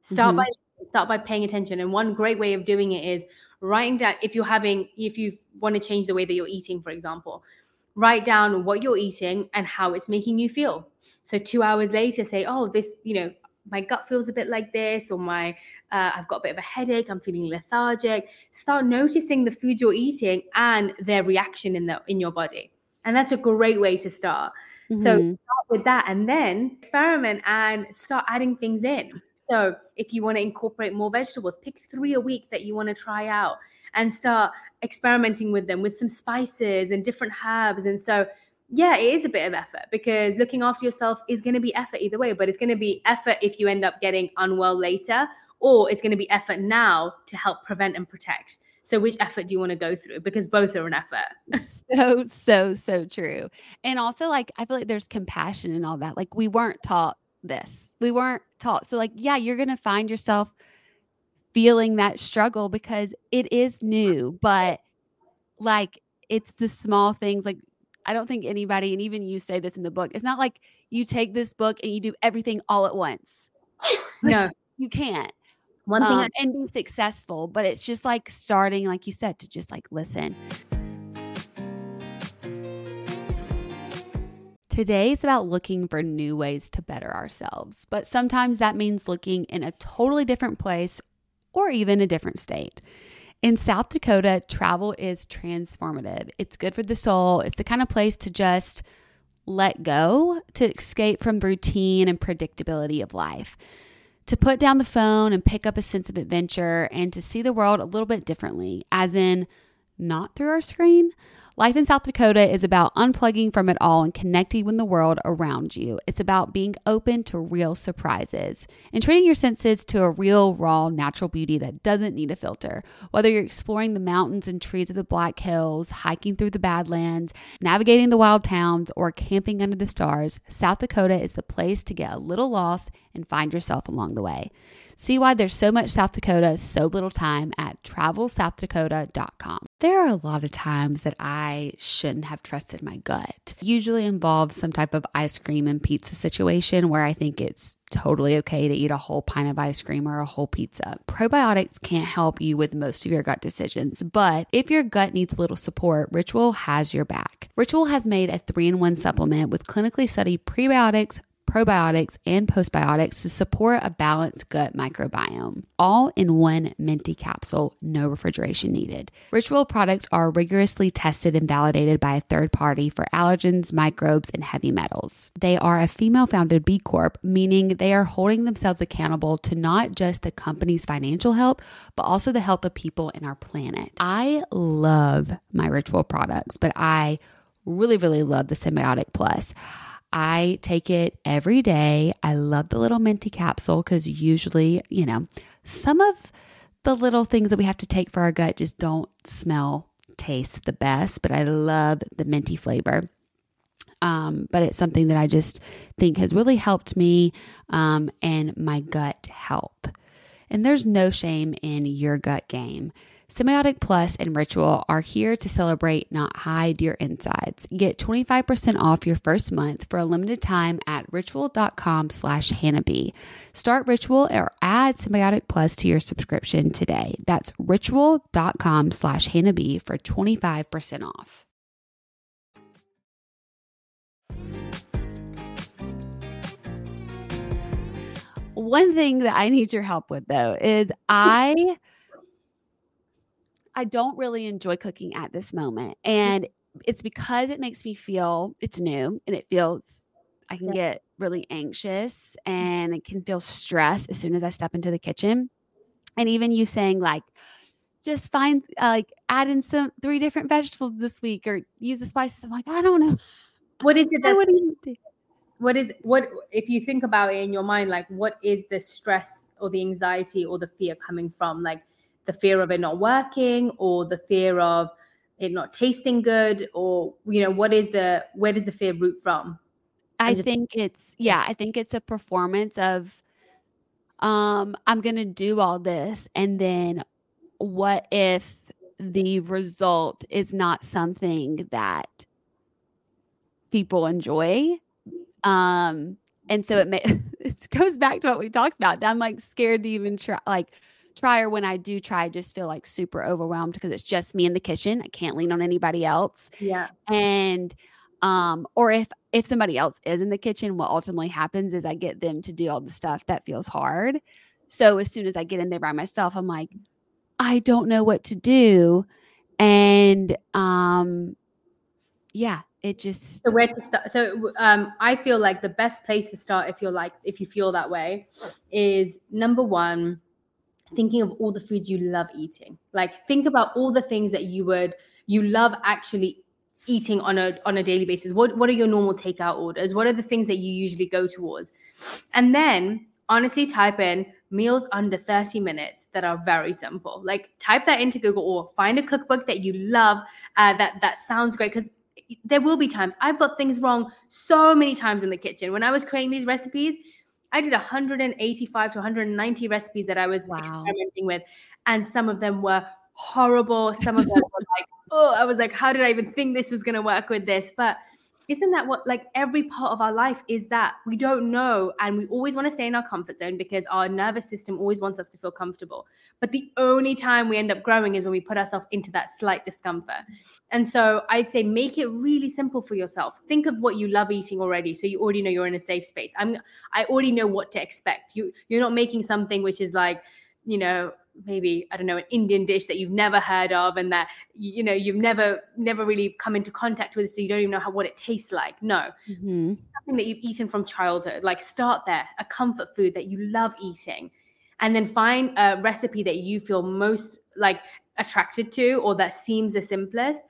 Start mm-hmm. by start by paying attention. And one great way of doing it is writing down if you're having if you want to change the way that you're eating, for example, write down what you're eating and how it's making you feel. So 2 hours later say, "Oh, this, you know, my gut feels a bit like this or my uh, i've got a bit of a headache i'm feeling lethargic start noticing the food you're eating and their reaction in the in your body. And that's a great way to start. Mm-hmm. so start with that and then experiment and start adding things in. So if you want to incorporate more vegetables pick three a week that you want to try out and start experimenting with them with some spices and different herbs. And so yeah, it is a bit of effort because looking after yourself is going to be effort either way, but it's going to be effort if you end up getting unwell later, or it's going to be effort now to help prevent and protect. So, which effort do you want to go through? Because both are an effort. so, so, so true. And also, like, I feel like there's compassion and all that. Like, we weren't taught this, we weren't taught. So, like, yeah, you're going to find yourself feeling that struggle because it is new, but like, it's the small things like I don't think anybody, and even you say this in the book, it's not like you take this book and you do everything all at once. No, you can't. One thing um, I- and be successful, but it's just like starting, like you said, to just like listen. Today is about looking for new ways to better ourselves, but sometimes that means looking in a totally different place or even a different state. In South Dakota, travel is transformative. It's good for the soul. It's the kind of place to just let go, to escape from routine and predictability of life, to put down the phone and pick up a sense of adventure and to see the world a little bit differently, as in not through our screen, Life in South Dakota is about unplugging from it all and connecting with the world around you. It's about being open to real surprises and treating your senses to a real, raw, natural beauty that doesn't need a filter. Whether you're exploring the mountains and trees of the Black Hills, hiking through the Badlands, navigating the wild towns, or camping under the stars, South Dakota is the place to get a little lost and find yourself along the way. See why there's so much South Dakota, so little time at travelsouthdakota.com. There are a lot of times that I shouldn't have trusted my gut. Usually involves some type of ice cream and pizza situation where I think it's totally okay to eat a whole pint of ice cream or a whole pizza. Probiotics can't help you with most of your gut decisions, but if your gut needs a little support, Ritual has your back. Ritual has made a three in one supplement with clinically studied prebiotics probiotics and postbiotics to support a balanced gut microbiome, all in one minty capsule, no refrigeration needed. Ritual products are rigorously tested and validated by a third party for allergens, microbes, and heavy metals. They are a female founded B Corp, meaning they are holding themselves accountable to not just the company's financial health, but also the health of people in our planet. I love my ritual products, but I really, really love the Synbiotic Plus. I take it every day. I love the little minty capsule because usually, you know, some of the little things that we have to take for our gut just don't smell, taste the best, but I love the minty flavor. Um, but it's something that I just think has really helped me um, and my gut health. And there's no shame in your gut game. Synbiotic Plus and Ritual are here to celebrate, not hide your insides. Get 25% off your first month for a limited time at ritual.com slash Hannah Start Ritual or add Synbiotic Plus to your subscription today. That's ritual.com slash Hannah for 25% off. One thing that I need your help with though is I I don't really enjoy cooking at this moment. Mm. And it's because it makes me feel it's new and it feels I can get really anxious mm. and it can feel stress as soon as I step into the kitchen. And even you saying like just find uh, like add in some three different vegetables this week or use the spices. I'm like, I don't know. What is it that's what is what if you think about it in your mind, like what is the stress or the anxiety or the fear coming from? Like the fear of it not working or the fear of it not tasting good or you know what is the where does the fear root from? I just- think it's yeah. i think it's a performance of um i'm gonna do all this and then what if the result is not something that people enjoy? Um and so it may it goes back to what we talked about i'm like scared to even try like try or when I do try, I just feel like super overwhelmed because it's just me in the kitchen. I can't lean on anybody else. Yeah. And um or if if somebody else is in the kitchen what ultimately happens is I get them to do all the stuff that feels hard. So as soon as I get in there by myself I'm like I don't know what to do and um yeah, it just so where to start so um I feel like the best place to start if you're like if you feel that way is number 1 thinking of all the foods you love eating. Like think about all the things that you would you love actually eating on a on a daily basis. What what are your normal takeout orders? What are the things that you usually go towards? And then honestly type in meals under 30 minutes that are very simple. Like type that into Google or find a cookbook that you love uh, that that sounds great because there will be times I've got things wrong so many times in the kitchen. When I was creating these recipes, I did 185 to 190 recipes that I was wow. experimenting with, and some of them were horrible. Some of them were like, oh, I was like, how did I even think this was going to work with this? But isn't that what like every part of our life is that we don't know and we always want to stay in our comfort zone because our nervous system always wants us to feel comfortable. But the only time we end up growing is when we put ourselves into that slight discomfort. And so i'd say make it really simple for yourself. Think of what you love eating already so you already know you're in a safe space. I'm i already know what to expect. You you're not making something which is like you know maybe i don't know an indian dish that you've never heard of and that you know you've never never really come into contact with so you don't even know how what it tastes like no mm-hmm. something that you've eaten from childhood like start there a comfort food that you love eating and then find a recipe that you feel most like attracted to or that seems the simplest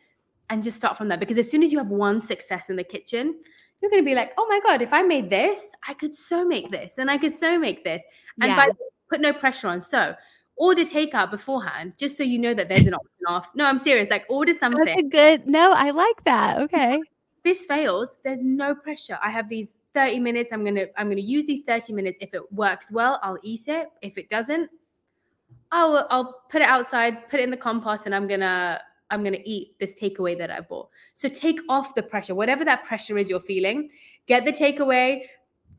and just start from there because as soon as you have one success in the kitchen you're going to be like oh my god if i made this i could so make this and i could so make this and yeah. by put no pressure on so order takeout beforehand, just so you know that there's an option off. No, I'm serious. Like order something. That's good. No, I like that. Okay. This fails. There's no pressure. I have these 30 minutes. I'm gonna I'm gonna use these 30 minutes. If it works well, I'll eat it. If it doesn't, I'll I'll put it outside, put it in the compost, and I'm gonna I'm going to eat this takeaway that I bought. So take off the pressure, whatever that pressure is you're feeling. Get the takeaway,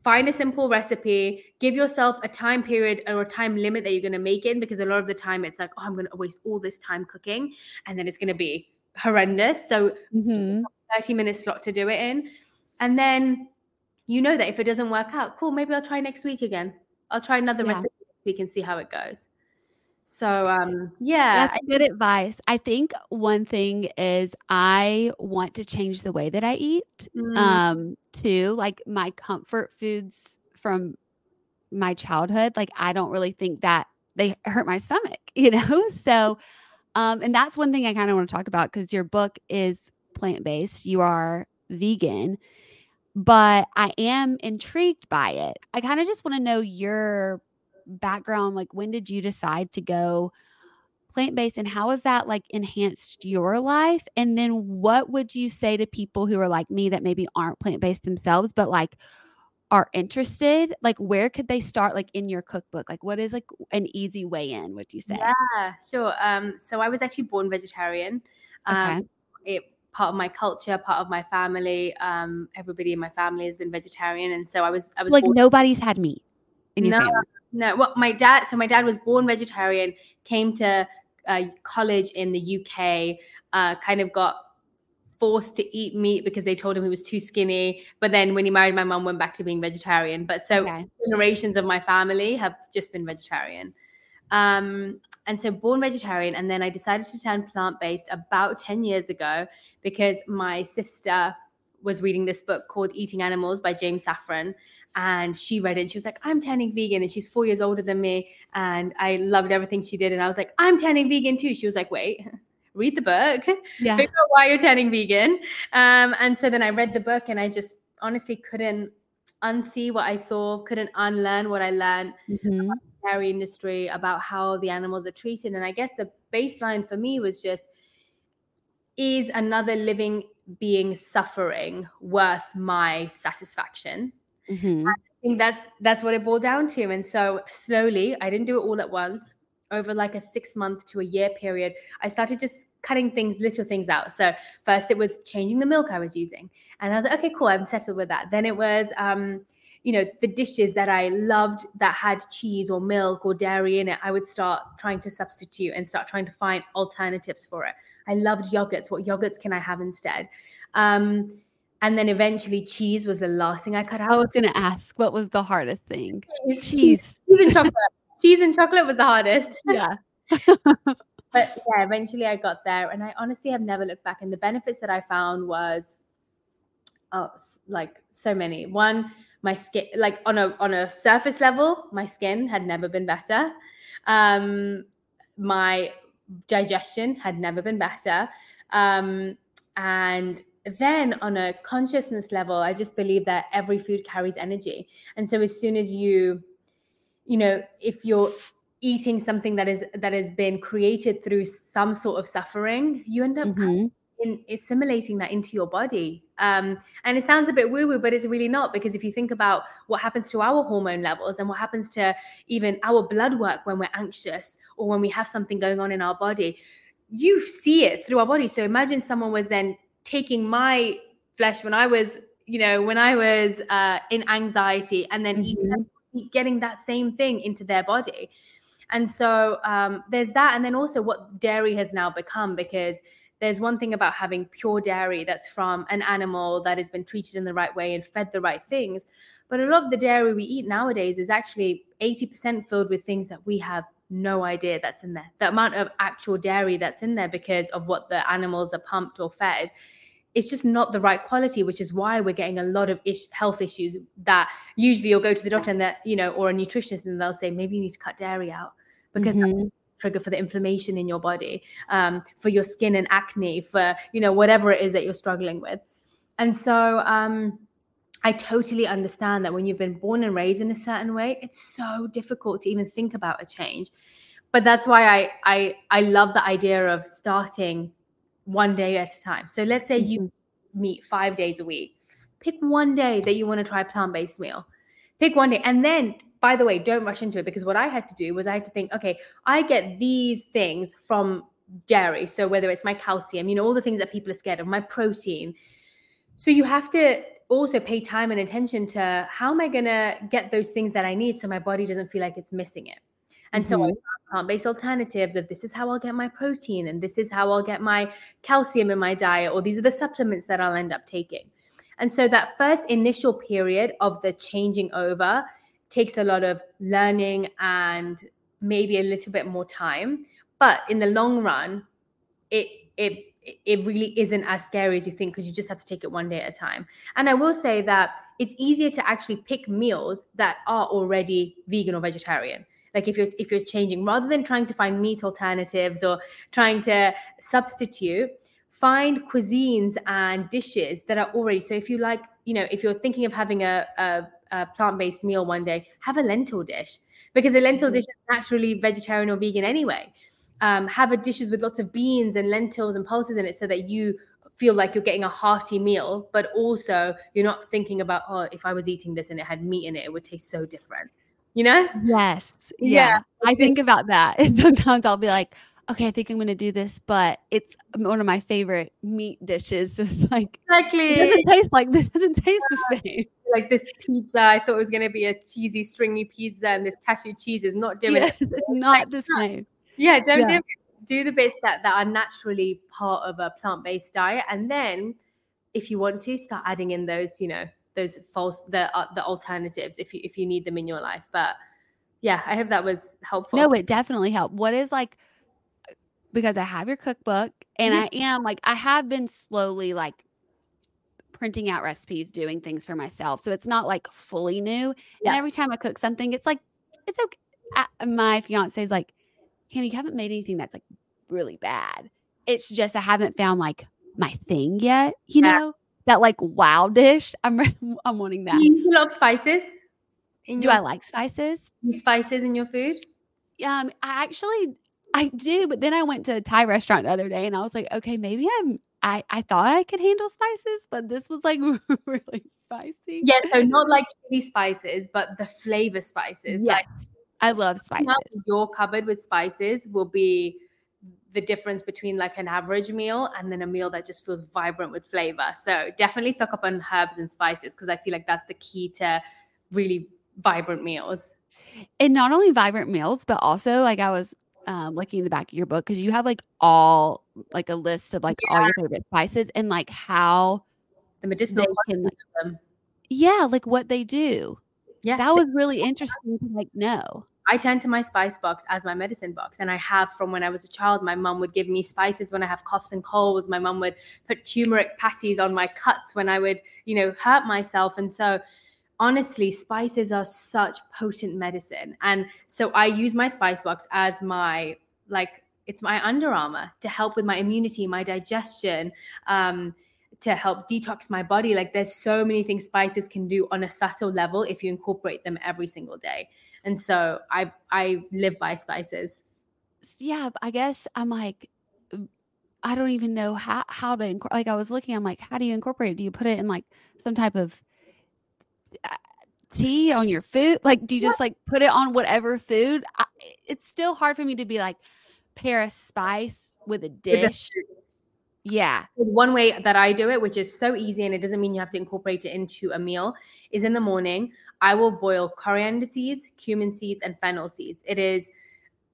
find a simple recipe give yourself a time period or a time limit that you're going to make it because a lot of the time it's like oh i'm going to waste all this time cooking and then it's going to be horrendous so mm-hmm. 30 minute slot to do it in and then you know that if it doesn't work out, cool, maybe I'll try next week again. I'll try another Yeah. recipe next week and see how it goes. So um yeah, That's good advice. I think one thing is I want to change the way that I eat. Mm. Um, too, like my comfort foods from my childhood, like I don't really think that they hurt my stomach, you know? So um, and that's one thing I kind of want to talk about because your book is plant-based. You are vegan, but I am intrigued by it. I kind of just want to know your background. Like, when did you decide to go plant-based and how has that like enhanced your life? And then what would you say to people who are like me that maybe aren't plant-based themselves, but like are interested? Like, where could they start like in your cookbook? Like, what is like an easy way in, would you say? Yeah, sure. Um, so I was actually born vegetarian. Um, Okay. it part of my culture, part of my family. Um, everybody in my family has been vegetarian, and so I was. I was like born- nobody's had meat in your No. family. No, well, my dad. So my dad was born vegetarian. Came to uh, college in the UK. Uh, kind of got forced to eat meat because they told him he was too skinny. But then when he married my mom, went back to being vegetarian. But so Okay. generations of my family have just been vegetarian. Um, and so born vegetarian, and then I decided to turn plant based about 10 years ago because my sister was reading this book called Eating Animals by James Safran. And she read it and she was like, I'm turning vegan. And she's four years older than me. And I loved everything she did. And I was like, I'm turning vegan too. She was like, wait, read the book Yeah. figure out why you're turning vegan. Um, and so then I read the book and I just honestly couldn't unsee what I saw, couldn't unlearn what I learned Mhm. dairy industry about how the animals are treated. And I guess the baseline for me was just is another living being suffering worth my satisfaction? Mhm. I think that's that's what it boiled down to. And so slowly, I didn't do it all at once. Over like a six month to a year period, I started just cutting things, little things out. So first, it was changing the milk I was using, and I was like, okay, cool, I'm settled with that. Then it was, um, you know, the dishes that I loved that had cheese or milk or dairy in it. I would start trying to substitute and start trying to find alternatives for it. I loved yogurts. What yogurts can I have instead? Um, and then eventually, cheese was the last thing I cut out. I was gonna ask, what was the hardest thing? cheese, Cheese. cheese and chocolate. cheese and chocolate was the hardest. Yeah. But yeah, eventually I got there, and I honestly have never looked back. And the benefits that I found was, oh, like so many. One, my skin, like on a on a surface level, my skin had never been better. Um, my digestion had never been better. Um, and then on a consciousness level, I just believe that every food carries energy. And so as soon as you, you know, if you're eating something that is that has been created through some sort of suffering, you end up Mhm. In assimilating that into your body. Um, and it sounds a bit woo woo, but it's really not because if you think about what happens to our hormone levels and what happens to even our blood work when we're anxious or when we have something going on in our body, you see it through our body. So imagine someone was then taking my flesh when I was, you know, when I was uh, in anxiety and then eating that- getting that same thing into their body. And so um, there's that. And then also what dairy has now become because there's one thing about having pure dairy that's from an animal that has been treated in the right way and fed the right things. But a lot of the dairy we eat nowadays is actually 80% filled with things that we have no idea that's in there. The amount of actual dairy that's in there because of what the animals are pumped or fed. It's just not the right quality, which is why we're getting a lot of ish- health issues that usually you'll go to the doctor and that, you know, or a nutritionist and they'll say, maybe you need to cut dairy out because Mhm. Trigger for the inflammation in your body, um, for your skin and acne, for you know whatever it is that you're struggling with. And so um, I totally understand that when you've been born and raised in a certain way, it's so difficult to even think about a change. But that's why I I I love the idea of starting one day at a time. So let's say you meet five days a week. Pick one day that you want to try a plant-based meal. Pick one day. And then, by the way, don't rush into it because what I had to do was I had to think, okay, I get these things from dairy. So whether it's my calcium, you know, all the things that people are scared of, my protein. So you have to also pay time and attention to how am I going to get those things that I need so my body doesn't feel like it's missing it. And so I mm-hmm. plant-based alternatives of this is how I'll get my protein and this is how I'll get my calcium in my diet or these are the supplements that I'll end up taking. And so that first initial period of the changing over takes a lot of learning and maybe a little bit more time. But in the long run, it it it really isn't as scary as you think because you just have to take it one day at a time. And I will say that it's easier to actually pick meals that are already vegan or vegetarian. Like if you're if you're changing rather than trying to find meat alternatives or trying to substitute, find cuisines and dishes that are already so if you like, you know, if you're thinking of having a, a a plant-based meal one day, have a lentil dish because a lentil mm-hmm. dish is naturally vegetarian or vegan anyway um, have a dishes with lots of beans and lentils and pulses in it so that you feel like you're getting a hearty meal, but also you're not thinking about, oh, if I was eating this and it had meat in it, it would taste so different. You know? Yes. Yeah. yeah. I think about that. And sometimes I'll be like, okay, I think I'm going to do this, but it's one of my favorite meat dishes. So it's like, exactly. It doesn't taste like this, doesn't taste the same. Like this pizza, I thought it was going to be a cheesy, stringy pizza, and this cashew cheese is not doing it. It's not the same. Yeah, don't yeah. do do the bits that, that are naturally part of a plant-based diet. And then if you want to, start adding in those, you know, those false the uh, the alternatives if you if you need them in your life. But yeah, I hope that was helpful. No, it definitely helped. What is like because I have your cookbook and yeah. I am like I have been slowly like printing out recipes, doing things for myself. So it's not like fully new. Yeah. And every time I cook something, it's like it's okay. I, my fiance is like, Hannah, you haven't made anything that's like really bad. It's just I haven't found like my thing yet, you yeah. know? That like wow dish. I'm I'm wanting that. You lot spices. Do your, I like spices? Spices in your food? Um, I actually I do, but then I went to a Thai restaurant the other day and I was like, okay, maybe I'm I, I thought I could handle spices, but this was like really spicy. Yeah, so not like chili spices, but the flavor spices. Yes. Like I love spices. Your cupboard with spices will be the difference between like an average meal and then a meal that just feels vibrant with flavor. So definitely stock up on herbs and spices because I feel like that's the key to really vibrant meals. And not only vibrant meals, but also like I was um, looking in the back of your book because you have like all like a list of like yeah. all your favorite spices and like how the medicinal can, yeah, like what they do. Yeah, that was really interesting to like know. I turn to my spice box as my medicine box. And I have from when I was a child, my mom would give me spices when I have coughs and colds. My mom would put turmeric patties on my cuts when I would, you know, hurt myself. And so honestly, spices are such potent medicine. And so I use my spice box as my like it's my Under Armour to help with my immunity, my digestion, um, to help detox my body. Like there's so many things spices can do on a subtle level if you incorporate them every single day. And so I I live by spices. Yeah, I guess I'm like I don't even know how how to inc- like I was looking I'm like how do you incorporate it? Do you put it in like some type of Uh, tea on your food? Like do you just like put it on whatever food? I, it's still hard for me to be like pair a spice with a dish. Yeah. One way that I do it, which is so easy and it doesn't mean you have to incorporate it into a meal, is in the morning, I will boil coriander seeds, cumin seeds, and fennel seeds. It is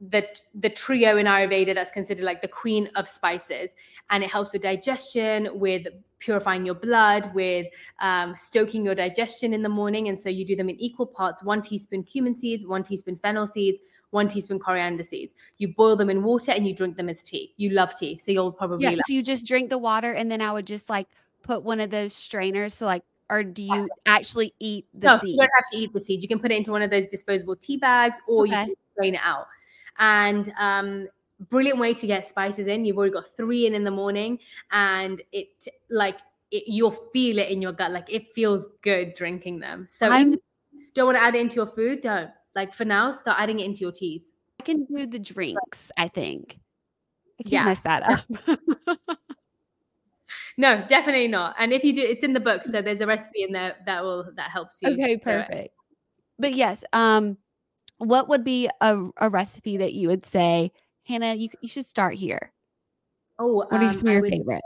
the the trio in Ayurveda that's considered like the queen of spices, and it helps with digestion, with purifying your blood, with um, stoking your digestion in the morning. And so you do them in equal parts: one teaspoon cumin seeds, one teaspoon fennel seeds, one teaspoon coriander seeds. You boil them in water and you drink them as tea. You love tea, so you'll probably yeah. so you just drink the water, and then I would just like put one of those strainers, so like or do you actually eat the no, seeds? You don't have to eat the seeds. You can put it into one of those disposable tea bags or okay. you can strain it out. And um, brilliant way to get spices in. You've already got three in in the morning, and it like it, you'll feel it in your gut. Like it feels good drinking them. So don't want to add it into your food. Don't like for now. Start adding it into your teas. I can do the drinks. I think. I can yeah. mess that up. no, definitely not. And if you do, it's in the book, so there's a recipe in there that will that helps you. Okay, perfect. But yes, um, what would be a, a recipe that you would say, Hannah, you you should start here? Oh, what are um, some of your favorite?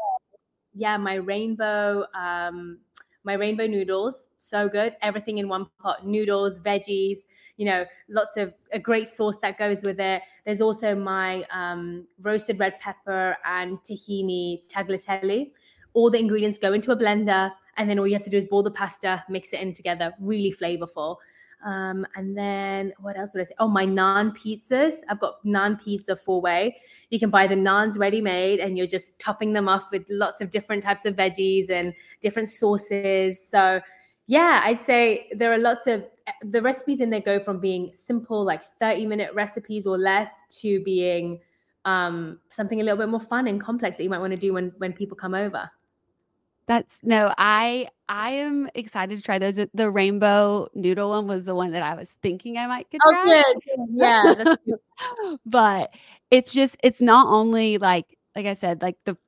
yeah, my rainbow, um, my rainbow noodles, so good. Everything in one pot: noodles, veggies. You know, lots of a great sauce that goes with it. There's also my um, roasted red pepper and tahini tagliatelle all the ingredients go into a blender and then all you have to do is boil the pasta, mix it in together, really flavorful. Um, and then what else would I say? Oh, my naan pizzas. I've got naan pizza four way. You can buy the naans ready made and you're just topping them off with lots of different types of veggies and different sauces. So, yeah, I'd say there are lots of the recipes in there go from being simple, like 30 minute recipes or less, to being um, something a little bit more fun and complex that you might want to do when when people come over. That's no, I I am excited to try those. The rainbow noodle one was the one that I was thinking I might could Oh, good. Yeah. but it's just it's not only like like I said, like the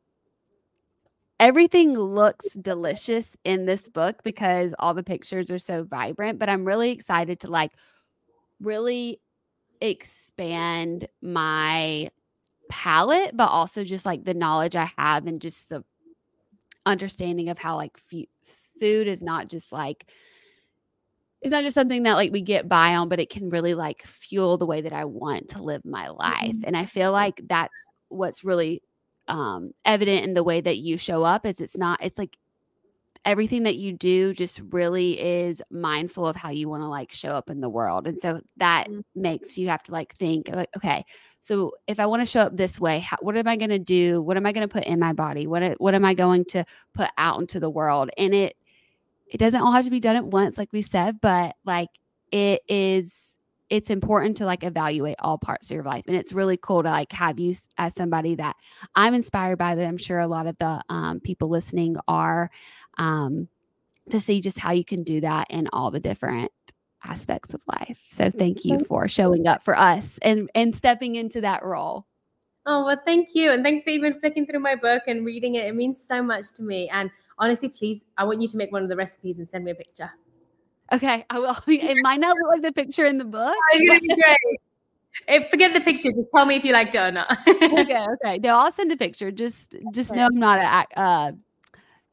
everything looks delicious in this book because all the pictures are so vibrant, but I'm really excited to like really expand my palette, but also just like the knowledge I have and just the understanding of how like fu- food is not just like it's not just something that like we get by on but it can really like fuel the way that i want to live my life Mhm. and i feel like that's what's really um evident in the way that you show up is it's not it's like everything that you do just really is mindful of how you want to like show up in the world and so that Mhm. makes you have to like think like okay so if i want to show up this way how, what am i going to do? What am i going to put in my body? What what am i going to put out into the world? And it it doesn't all have to be done at once like we said but like it is it's important to like evaluate all parts of your life and it's really cool to like have you as somebody that i'm inspired by that i'm sure a lot of the um, people listening are um, to see just how you can do that in all the different aspects of life so thank you for showing up for us and and stepping into that role Oh, well, thank you. And thanks for even flicking through my book and reading it. It means so much to me. And honestly, please, I want you to make one of the recipes and send me a picture. Okay i will it might not look like the picture in the book It's gonna great. Eh, forget the picture. Just tell me if you liked it or not. okay, okay. No, I'll send a picture. Just just Okay. know I'm not a uh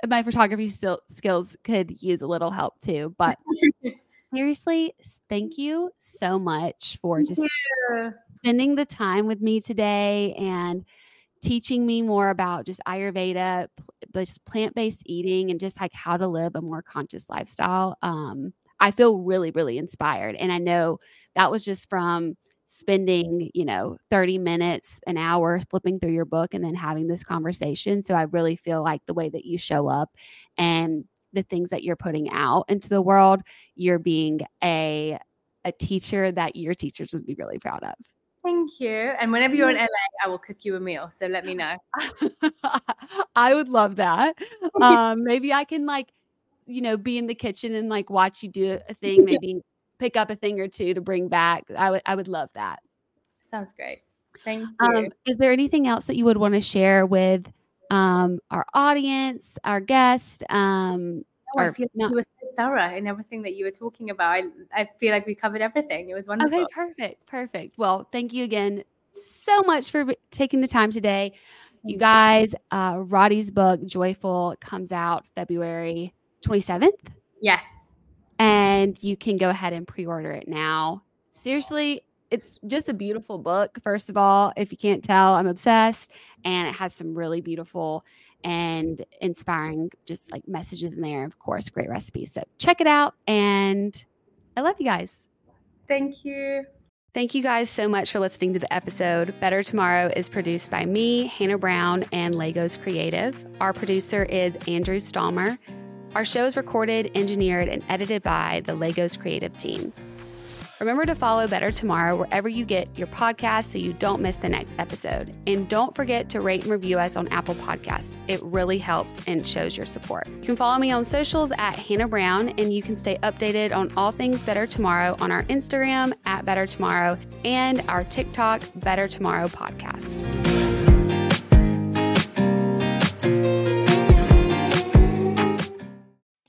my photography still skills could use a little help too. But seriously, thank you so much for just Yeah. spending the time with me today and teaching me more about just Ayurveda, just plant-based eating and just like how to live a more conscious lifestyle. Um, I feel really, really inspired. And I know that was just from spending, you know, 30 minutes, an hour flipping through your book and then having this conversation. So I really feel like the way that you show up and the things that you're putting out into the world, you're being a a teacher that your teachers would be really proud of. Thank you. And whenever you're in LA, I will cook you a meal. So let me know. I would love that. Um, maybe I can like, you know, be in the kitchen and like watch you do a thing, maybe pick up a thing or two to bring back. I would I would love that. Sounds great. Thank you. Um, is there anything else that you would want to share with um our audience, our guest? Um Oh, I or feel like not- you were so thorough in everything that you were talking about. I, I feel like we covered everything. It was wonderful. Okay, perfect. Perfect. Well, thank you again so much for taking the time today. You guys, uh Radhi's book, JoyFull, comes out February 27th. Yes. and you can go ahead and pre-order it now. Seriously, it's just a beautiful book. First of all, if you can't tell, I'm obsessed, and it has some really beautiful and inspiring, just like messages in there. Of course, great recipes. So check it out, and I love you guys. Thank you. Thank you guys so much for listening to the episode. Better Tomorrow is produced by me, Hannah Brown, and Legos Creative. Our producer is Andrew Stalmer. Our show is recorded, engineered, and edited by the Legos Creative team. Remember to follow Better Tomorrow wherever you get your podcast so you don't miss the next episode. And don't forget to rate and review us on Apple Podcasts. It really helps and shows your support. You can follow me on socials at Hannah Brown, and you can stay updated on all things Better Tomorrow on our Instagram at Better Tomorrow and our TikTok Better Tomorrow podcast.